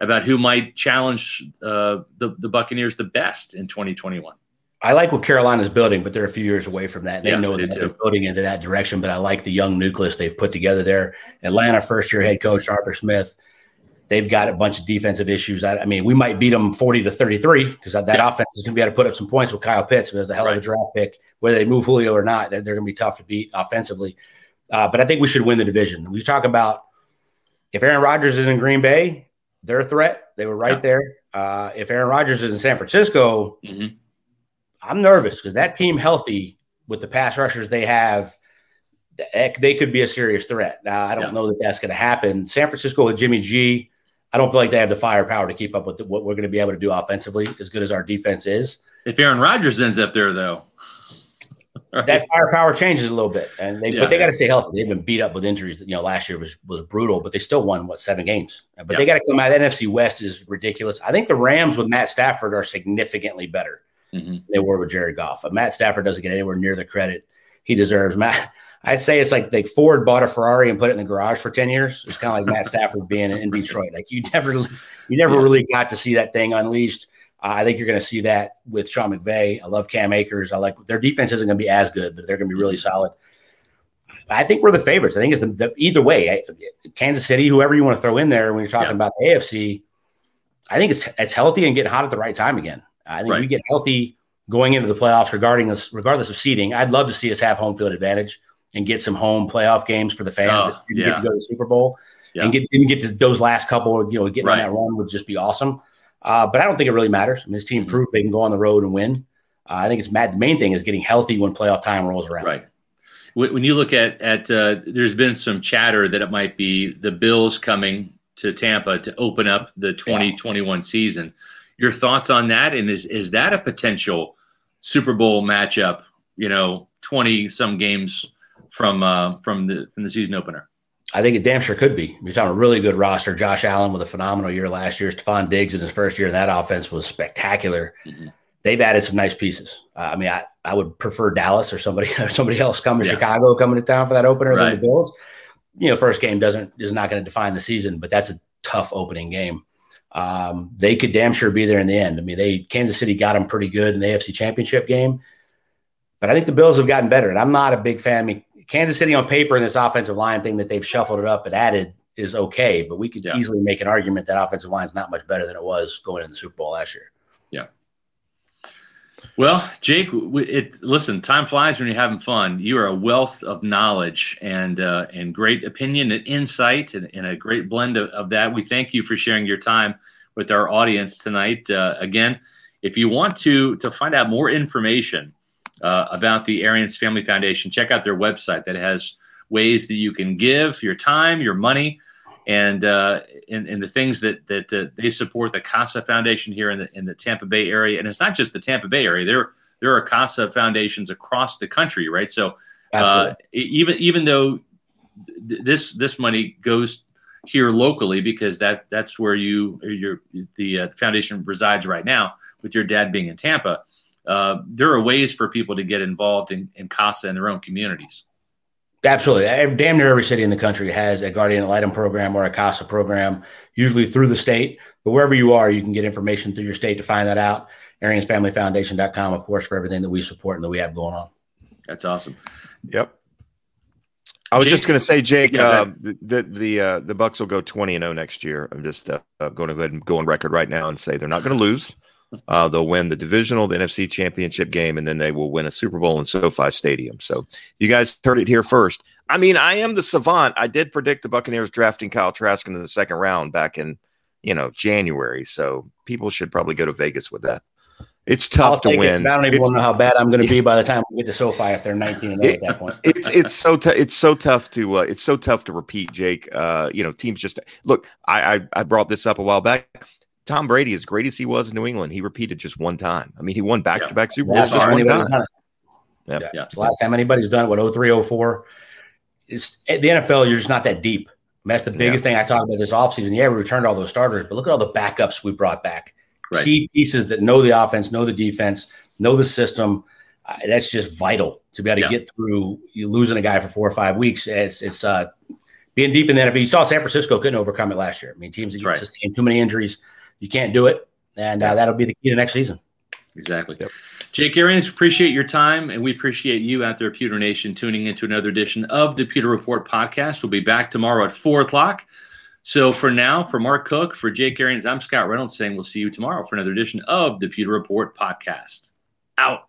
about who might challenge uh, the the Buccaneers the best in 2021? I like what Carolina's building, but they're a few years away from that. They Yeah, know that too. they're building into that direction, but I like the young nucleus they've put together there. Atlanta first year head coach Arthur Smith. They've got a bunch of defensive issues. I, I mean, we might beat them 40 to 33 because that Yeah. offense is going to be able to put up some points with Kyle Pitts. But it's a hell of a draft pick. Whether they move Julio or not, they're, they're going to be tough to beat offensively. Uh, but I think we should win the division. We talk about if Aaron Rodgers is in Green Bay, they're a threat. They were right Yeah. there. Uh, if Aaron Rodgers is in San Francisco, Mhm. I'm nervous because that team healthy with the pass rushers they have, they could be a serious threat. Now I don't Yeah. know that that's going to happen. San Francisco with Jimmy G, I don't feel like they have the firepower to keep up with the, what we're going to be able to do offensively, as good as our defense is. If Aaron Rodgers ends up there, though, Right. That firepower changes a little bit, and they Yeah. but they got to stay healthy. They've been beat up with injuries. You know, last year was was brutal, but they still won what seven games. But Yeah. they got to come out. The NFC West is ridiculous. I think the Rams with Matt Stafford are significantly better. Mhm. they were with Jared Goff. But Matt Stafford doesn't get anywhere near the credit he deserves. Matt, I'd say it's like like Ford bought a Ferrari and put it in the garage for ten years. It's kind of like Matt Stafford being in Detroit. Like you never, you never Yeah. really got to see that thing unleashed. Uh, I think you're going to see that with Sean McVay. I love Cam Akers. I like their defense isn't going to be as good, but they're going to be really solid. I think we're the favorites. I think it's the, the either way. I, Kansas City, whoever you want to throw in there when you're talking Yeah. about the AFC, I think it's it's healthy and getting hot at the right time again. I think Right. we get healthy going into the playoffs, regarding us, regardless of seeding. I'd love to see us have home field advantage and get some home playoff games for the fans Oh, that didn't yeah. get to go to the Super Bowl Yeah. and get didn't get to those last couple. You know, getting on that run would just be awesome. Uh, but I don't think it really matters. I mean, this team Mm-hmm. proved they can go on the road and win. Uh, I think it's mad. The main thing is getting healthy when playoff time rolls around. Right. When you look at at uh, there's been some chatter that it might be the Bills coming to Tampa to open up the 2021 season. Your thoughts on that? And is is that a potential Super Bowl matchup? You know, 20 some games from uh, from the from the season opener. I think it damn sure could be. You're talking a really good roster. Josh Allen with a phenomenal year last year. Stefon Diggs in his first year in that offense was spectacular. Mhm. They've added some nice pieces. Uh, I mean, I, I would prefer Dallas or somebody or somebody else coming Yeah. Chicago coming to town for that opener Right. than the Bills. You know, first game doesn't is not going to define the season, but that's a tough opening game. Um, they could damn sure be there in the end. I mean, they Kansas City got them pretty good in the AFC Championship game, but I think the Bills have gotten better. And I'm not a big fan. I mean, Kansas City on paper and this offensive line thing that they've shuffled it up and added is okay, but we could Yeah. easily make an argument that offensive line is not much better than it was going in the Super Bowl last year. Yeah. Well, Jake, it listen. Time flies when you're having fun. You are a wealth of knowledge and uh, and great opinion and insight, and, and a great blend of, of that. We thank you for sharing your time with our audience tonight. Uh, again, if you want to to find out more information uh, about the Arians Family Foundation, check out their website that has ways that you can give your time, your money, and uh, and, and the things that that uh, they support the Casa Foundation here in the in the Tampa Bay area, and it's not just the Tampa Bay area. There there are Casa foundations across the country, right? So uh, even even though th- this this money goes here locally because that that's where you your the uh, foundation resides right now with your dad being in Tampa. Uh, there are ways for people to get involved in, in Casa in their own communities. Absolutely. Ev- Damn near every city in the country has a guardian ad litem program or a CASA program, usually through the state. But wherever you are, you can get information through your state to find that out. AriansFamilyFoundation.com, of course, for everything that we support and that we have going on. That's awesome. Yep. I was Jake? just going to say, Jake, Yeah, uh, the the the, uh, the Bucks will go twenty and zero next year. I'm just uh, uh, going to go ahead and go on record right now and say they're not going to lose. Uh, they'll win the divisional, the NFC Championship game, and then they will win a Super Bowl in SoFi Stadium. So you guys heard it here first. I mean, I am the savant. I did predict the Buccaneers drafting Kyle Trask in the second round back in you know January. So people should probably go to Vegas with that. It's tough to take it, win. I don't even It's- know how bad I'm going to be by the time we get to SoFi if they're 19 and 0 at that point. it's it's so t- it's so tough to uh, it's so tough to repeat, Jake. Uh, you know, teams just look. I, I I brought this up a while back. Tom Brady, as great as he was in New England, he repeated just one time. I mean, he won back to back Super Bowls just one time. Yep. Yeah. Yeah. It's the last time anybody's done it, what, 03, 04? It's, at the NFL, you're just not that deep. I mean, that's the biggest thing I talk about this offseason. Yeah, we returned all those starters, but look at all the backups we brought back. Right. Key pieces that know the offense, know the defense, know the system. Uh, that's just vital to be able to Yeah. get through you losing a guy for four or five weeks. It's, it's uh, being deep in the NFL. You saw San Francisco couldn't overcome it last year. I mean, teams that That's right. sustain too many injuries, you can't do it. And uh, that'll be the key to next season. Exactly. Yep. Jake Arians, appreciate your time, and we appreciate you out there, Pewter Nation, tuning into another edition of the Pewter Report podcast. We'll be back tomorrow at four o'clock. So for now, for Mark Cook, for Jake Arians, I'm Scott Reynolds saying we'll see you tomorrow for another edition of the Pewter Report podcast. Out.